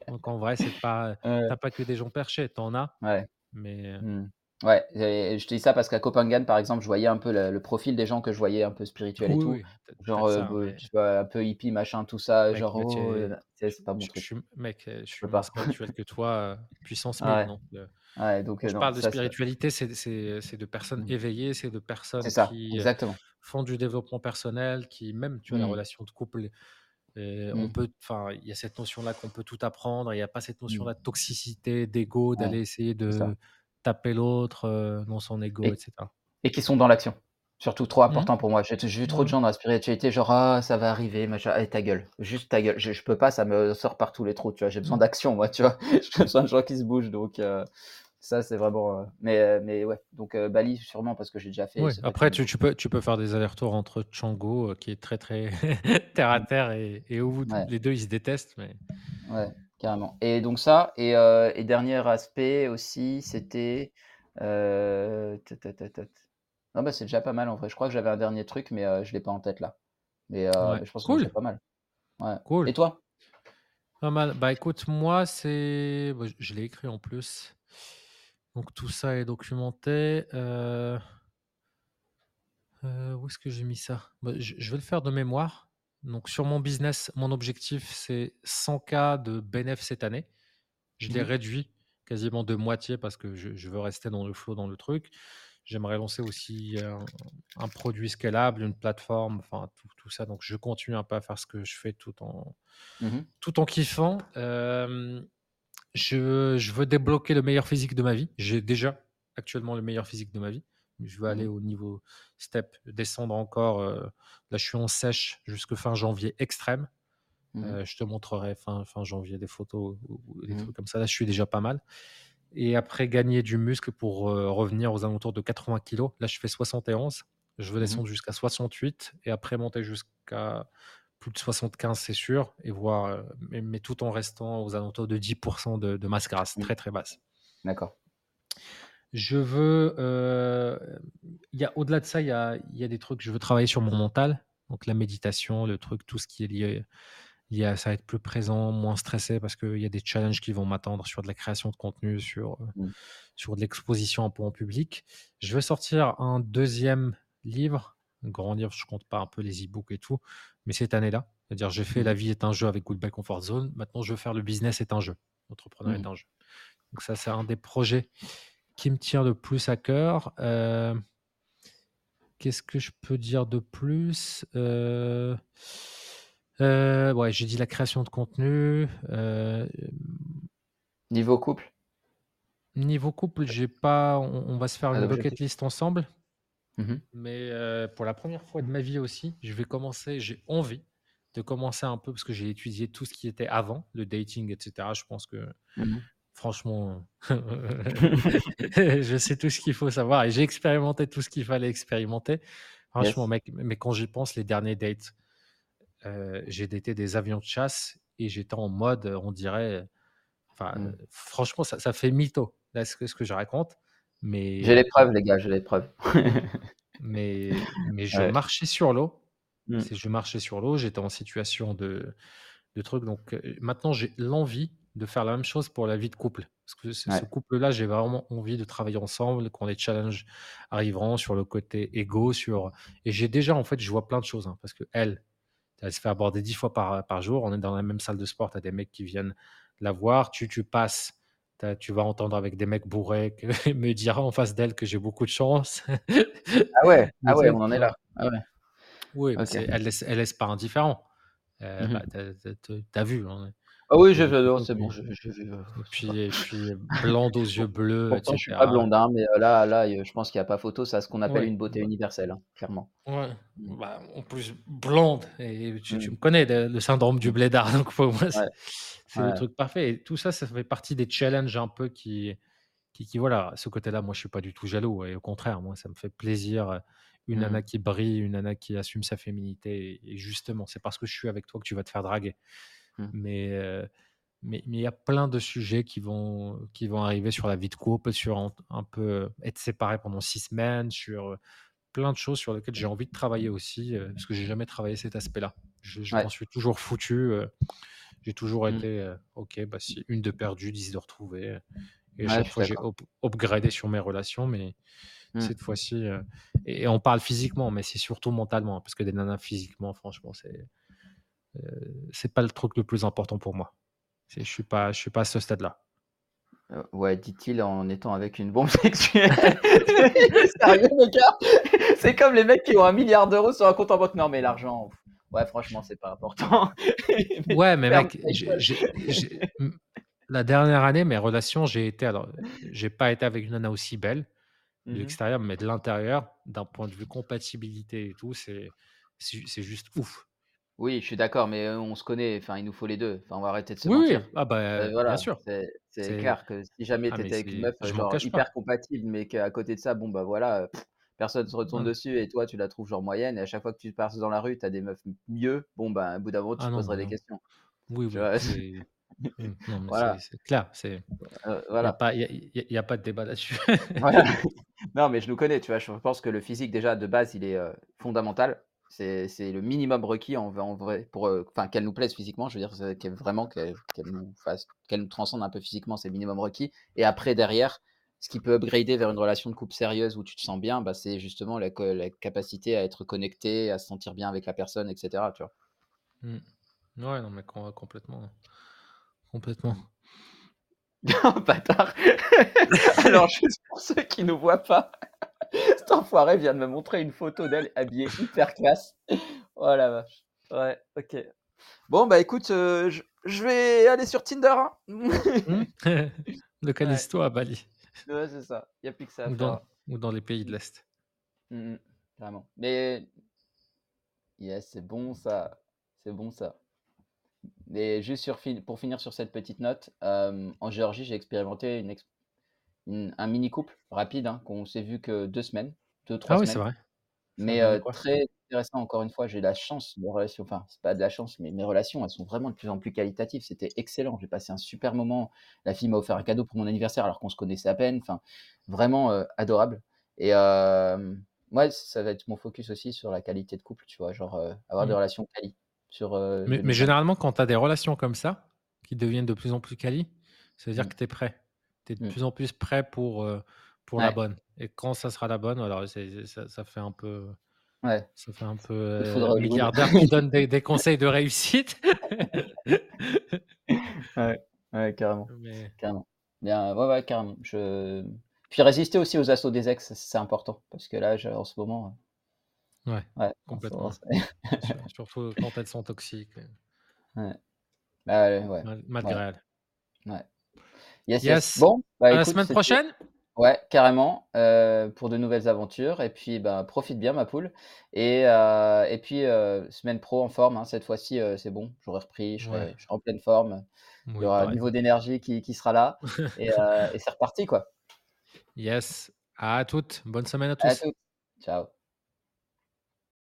Speaker 2: Donc en vrai, c'est pas, tu
Speaker 1: Ouais,
Speaker 2: as pas que des gens perchés, tu en as,
Speaker 1: ouais.
Speaker 2: mais heu,
Speaker 1: Mmh. Ouais et je te dis ça parce qu'à Copenhague, par exemple, je voyais un peu le le profil des gens que je voyais un peu spirituels et tout.
Speaker 2: oui,
Speaker 1: Genre,
Speaker 2: ça, mais
Speaker 1: tu vois, un peu hippie, machin, tout ça,
Speaker 2: mec,
Speaker 1: genre: «Oh,
Speaker 2: je
Speaker 1: c'est pas mon
Speaker 2: je je
Speaker 1: truc.
Speaker 2: suis mec, heu, je
Speaker 1: Je
Speaker 2: suis
Speaker 1: pas.
Speaker 2: spirituel que toi, puissance
Speaker 1: Ah
Speaker 2: 1000
Speaker 1: ouais,
Speaker 2: donc heu,
Speaker 1: ouais, donc
Speaker 2: quand
Speaker 1: heu,
Speaker 2: je
Speaker 1: non,
Speaker 2: parle de
Speaker 1: ça,
Speaker 2: spiritualité, c'est de personnes
Speaker 1: mmh.
Speaker 2: éveillées, c'est de personnes
Speaker 1: ça,
Speaker 2: qui,
Speaker 1: exactement.
Speaker 2: font du développement personnel, qui même, tu vois, la
Speaker 1: Mmh.
Speaker 2: relation de couple, on
Speaker 1: Mmh.
Speaker 2: peut enfin, il y a cette notion-là qu'on peut tout apprendre, il y a pas cette notion-là de toxicité, d'ego, d'aller essayer de taper l'autre, heu, dans son ego et
Speaker 1: et
Speaker 2: cetera.
Speaker 1: et qui sont dans l'action. Surtout trop
Speaker 2: Mmh.
Speaker 1: important pour moi. J'ai vu trop de
Speaker 2: Ouais.
Speaker 1: gens dans la spiritualité, genre: «Ah, ça va arriver, machin». Allez, ta gueule, juste ta gueule. Je je peux pas, ça me sort par tous les trous, tu vois? J'ai besoin
Speaker 2: Mmh.
Speaker 1: d'action, moi, tu vois? J'ai besoin de gens qui se bougent, donc heu, ça, c'est vraiment, heu mais mais ouais, donc Bali, sûrement parce que j'ai déjà fait
Speaker 2: après tu peux tu peux faire des allers-retours entre Tchango, heu, qui est très, très terre à
Speaker 1: Mmh.
Speaker 2: terre et et.
Speaker 1: Ouais,
Speaker 2: Les 2 ils se détestent, mais
Speaker 1: ouais, carrément et donc ça et et dernier aspect aussi, c'était, tat non, bah, c'est déjà pas mal en vrai. Je crois que j'avais un dernier truc, mais heu, je l'ai pas en tête là. Mais
Speaker 2: ouais,
Speaker 1: je pense que c'est
Speaker 2: cool,
Speaker 1: pas mal. Ouais
Speaker 2: cool,
Speaker 1: et toi?
Speaker 2: pas mal. Bah, écoute, moi, c'est bah, je l'ai écrit en plus, donc tout ça est documenté, où est-ce que j'ai mis ça? Bah, je je vais le faire de mémoire. Donc sur mon business, mon objectif, c'est 100 K de bénéf cette année. Je l'ai
Speaker 1: Mmh
Speaker 2: réduit quasiment de moitié parce que je je veux rester dans le flow, dans le truc. J'aimerais lancer aussi un un produit scalable, une plateforme, enfin tout tout ça, donc je continue un peu à faire ce que je fais tout en
Speaker 1: Mmh
Speaker 2: tout en kiffant. Je je veux débloquer le meilleur physique de ma vie. J'ai déjà actuellement le meilleur physique de ma vie. Je
Speaker 1: Mmh
Speaker 2: aller
Speaker 1: mh.
Speaker 2: au niveau step, descendre encore, heu, là je suis en sèche jusque fin janvier extrême.
Speaker 1: Mmh
Speaker 2: Heu, je te montrerai fin fin janvier des photos ou ou des
Speaker 1: Mmh
Speaker 2: trucs comme ça. Là, je suis déjà pas mal et après gagner du muscle pour, heu, revenir aux alentours de 80 kilogrammes. Là, je fais 71. Je veux
Speaker 1: Mmh
Speaker 2: descendre jusqu'à 68 et après monter jusqu'à plus de 75, c'est sûr et voir, mais mais tout en restant aux alentours de 10 de de masse grasse,
Speaker 1: Mmh.
Speaker 2: très, très basse.
Speaker 1: D'accord.
Speaker 2: Je veux, il y a au-delà de ça, il y a il y a des trucs je veux travailler sur mon mental, donc la méditation, le truc, tout ce qui est lié lié à ça, être plus présent, moins stressé parce qu'il y a des challenges qui vont m'attendre sur de la création de contenu, sur, heu,
Speaker 1: Mmh.
Speaker 2: sur de l'exposition un peu en public. Je vais sortir un deuxième livre, un grand livre, je compte pas un peu les e-books et tout, mais cette année-là. C'est-à-dire j'ai fait
Speaker 1: Mmh
Speaker 2: La vie est un jeu avec Goodbye Comfort Zone, maintenant je veux faire Le business est un jeu, l'entrepreneuriat
Speaker 1: Mmh
Speaker 2: est un jeu. Donc ça, c'est un des projets qui me tient le plus à cœur. Heu, qu'est-ce que je peux dire de plus? Heu heu, ouais, j'ai dit la création de contenu,
Speaker 1: Niveau couple?
Speaker 2: niveau couple, j'ai pas on on va se faire une bucket list ensemble,
Speaker 1: Mmh mh.
Speaker 2: mais pour la première fois de ma vie aussi, je vais commencer j'ai envie de commencer un peu parce que j'ai étudié tout ce qui était avant, le dating et cetera. Je pense que
Speaker 1: Mmh
Speaker 2: Franchement, je sais tout ce qu'il faut savoir et j'ai expérimenté tout ce qu'il fallait expérimenter. Franchement,
Speaker 1: Yes.
Speaker 2: mec, mais quand j'y pense, les derniers dates, heu, j'ai daté des avions de chasse et j'étais en mode, on dirait, enfin, heu, franchement, ça ça fait mytho, là, ce que ce que je raconte,
Speaker 1: J'ai les
Speaker 2: mais
Speaker 1: preuves les gars, j'ai les preuves.
Speaker 2: mais mais je
Speaker 1: Ouais.
Speaker 2: marchais sur l'eau. C'est je marchais sur l'eau, j'étais en situation de de trucs donc heu, maintenant j'ai l'envie de faire la même chose pour la vie de couple. Parce que ce couple-là, j'ai vraiment envie de travailler ensemble, quand les challenges arriveront sur le côté égo, sur et j'ai déjà en fait, je vois plein de choses, hein, parce qu'elle, elle se fait aborder 10 fois par, par jour. On est dans la même salle de sport, tu as des mecs qui viennent la voir, tu tu passes, tu vas entendre avec des mecs bourrés que me dira en face d'elle que j'ai beaucoup de chance.
Speaker 1: Ah ouais, ah ouais, on en est là. Ah ouais.
Speaker 2: Oui, elle laisse elle laisse pas indifférent. euh,
Speaker 1: Mmh
Speaker 2: bah, tu as, vu. Hein,
Speaker 1: ah oui, j'ai vu, c'est bon, j'ai vu.
Speaker 2: Et puis, et puis blonde aux yeux bleus,
Speaker 1: Pourtant, je suis pas blonde, hein, mais là, là, je pense qu'il y a pas photo. C'est ce qu'on appelle une beauté universelle, hein, clairement.
Speaker 2: Ouais. Mmh. Bah, en plus, blonde. Et tu, mmh. me connais, le, syndrome du blédard. Donc, pour moi, c'est le truc parfait. Et tout ça, ça fait partie des challenges un peu qui, qui, qui voilà, ce côté-là, moi, je suis pas du tout jaloux. Et au contraire, moi, ça me fait plaisir. Une nana qui brille, une nana qui assume sa féminité. Et, justement, c'est parce que je suis avec toi que tu vas te faire draguer. Mais mais il y a plein de sujets qui vont, qui vont arriver sur la vie de couple, sur un, peu être séparé pendant six semaines, sur plein de choses sur lesquelles j'ai envie de travailler aussi, parce que j'ai jamais travaillé cet aspect-là. Je, m'en suis toujours foutu. j'ai toujours mmh. été, ok, bah, si une de perdue, dix de retrouvée. Et chaque fois, j'ai upgradé sur mes relations, mais mmh. cette fois-ci, et, on parle physiquement, mais c'est surtout mentalement, parce que des nanas physiquement, franchement, c'est c'est pas le truc le plus important pour moi. Je suis pas, je suis pas à ce stade-là.
Speaker 1: Euh, ouais, dit-il en étant avec une bombe sexuelle. Sérieux, les gars? C'est comme les mecs qui ont un milliard d'euros sur un compte en banque. Non, mais l'argent, ouais, franchement, c'est pas important.
Speaker 2: ouais, mais mec, la dernière année, mes relations, j'ai été, alors, j'ai pas été avec une nana aussi belle de mmh l'extérieur, mais de l'intérieur, d'un point de vue compatibilité et tout, c'est, c'est juste ouf.
Speaker 1: Oui, je suis d'accord, mais on se connaît, enfin, il nous faut les deux. Enfin, on va arrêter de se
Speaker 2: Oui,
Speaker 1: mentir.
Speaker 2: ah bah, bien sûr.
Speaker 1: c'est clair que si jamais ah, tu étais avec une meuf, genre hyper compatible, mais qu'à côté de ça, bon, bah voilà, personne se retourne dessus et toi, tu la trouves genre moyenne et à chaque fois que tu passes dans la rue, tu as des meufs mieux, bon, bah, au bout d'un moment, tu te ah poserais des questions.
Speaker 2: Oui, oui, mmh, Voilà. c'est clair, c'est il voilà. pas y a pas de débat là-dessus.
Speaker 1: Non, mais je nous connais, tu vois? Je pense que le physique déjà de base, il est, fondamental. C'est le minimum requis en, en vrai pour enfin qu'elle nous plaise physiquement. Je veux dire qu'elle vraiment qu'elle nous fasse qu'elle nous transcende un peu physiquement, c'est le minimum requis. Et après derrière, ce qui peut upgrader vers une relation de couple sérieuse où tu te sens bien, bah, c'est justement la, la, capacité à être connecté, à se sentir bien avec la personne, etc. Tu vois.
Speaker 2: Mmh. Ouais, non mais complètement, complètement.
Speaker 1: Bâtard. Alors juste pour ceux qui ne voient pas. Cet enfoiré vient de me montrer une photo d'elle habillée hyper classe. Oh la vache. Ouais, ok. Bon, bah écoute, euh, je, vais aller sur Tinder. Hein.
Speaker 2: Hmm. Localise-toi à Bali.
Speaker 1: Ouais, c'est ça. Il n'y a plus que ça.
Speaker 2: Ou dans, ou dans, les pays de l'Est.
Speaker 1: Mmh, mmh. vraiment. Mais. Yes, c'est bon ça. C'est bon ça. Mais juste sur, pour finir sur cette petite note, euh, en Géorgie, j'ai expérimenté une, un mini couple rapide hein, qu'on s'est vu que deux semaines, deux trois
Speaker 2: ah oui, c'est vrai.
Speaker 1: Mais euh, très intéressant. Encore une fois, j'ai la chance de relations. Enfin, c'est pas de la chance, mais mes relations, elles sont vraiment de plus en plus qualitatives. C'était excellent. J'ai passé un super moment. La fille m'a offert un cadeau pour mon anniversaire alors qu'on se connaissait à peine. Enfin, vraiment euh, adorable. Et euh, moi, ça va être mon focus aussi sur la qualité de couple. Tu vois, genre avoir des mmh. relations quali. Sur,
Speaker 2: mais, mais généralement, quand tu as des relations comme ça, qui deviennent de plus en plus quali, ça veut dire mmh. que tu es prêt tu es de mmh. plus en plus prêt pour, euh, pour la bonne. Et quand ça sera la bonne, alors ça, ça, fait un peu.
Speaker 1: Ouais.
Speaker 2: Ça fait un peu euh, milliardaire qui donne des, des, conseils de réussite.
Speaker 1: ouais, ouais, carrément. carrément. Bien, ouais, ouais, carrément. Je... Puis résister aussi aux assauts des ex, c'est important. Parce que là, en ce moment.
Speaker 2: Ouais, ouais complètement. Surtout quand elles sont toxiques.
Speaker 1: Ouais. Bah, ouais.
Speaker 2: malgré elles.
Speaker 1: Ouais. Yes, Bon,
Speaker 2: bah, la semaine prochaine
Speaker 1: Ouais, carrément, euh, pour de nouvelles aventures. Et puis, bah, profite bien, ma poule. Et, euh, et puis, euh, semaine pro en forme. Hein, cette fois-ci, c'est bon. J'aurai repris, je serai, en pleine forme. Il y aura un niveau d'énergie qui, qui, sera là. et, et c'est reparti, quoi.
Speaker 2: Yes. À toutes. Bonne semaine à tous. À toutes.
Speaker 1: Ciao.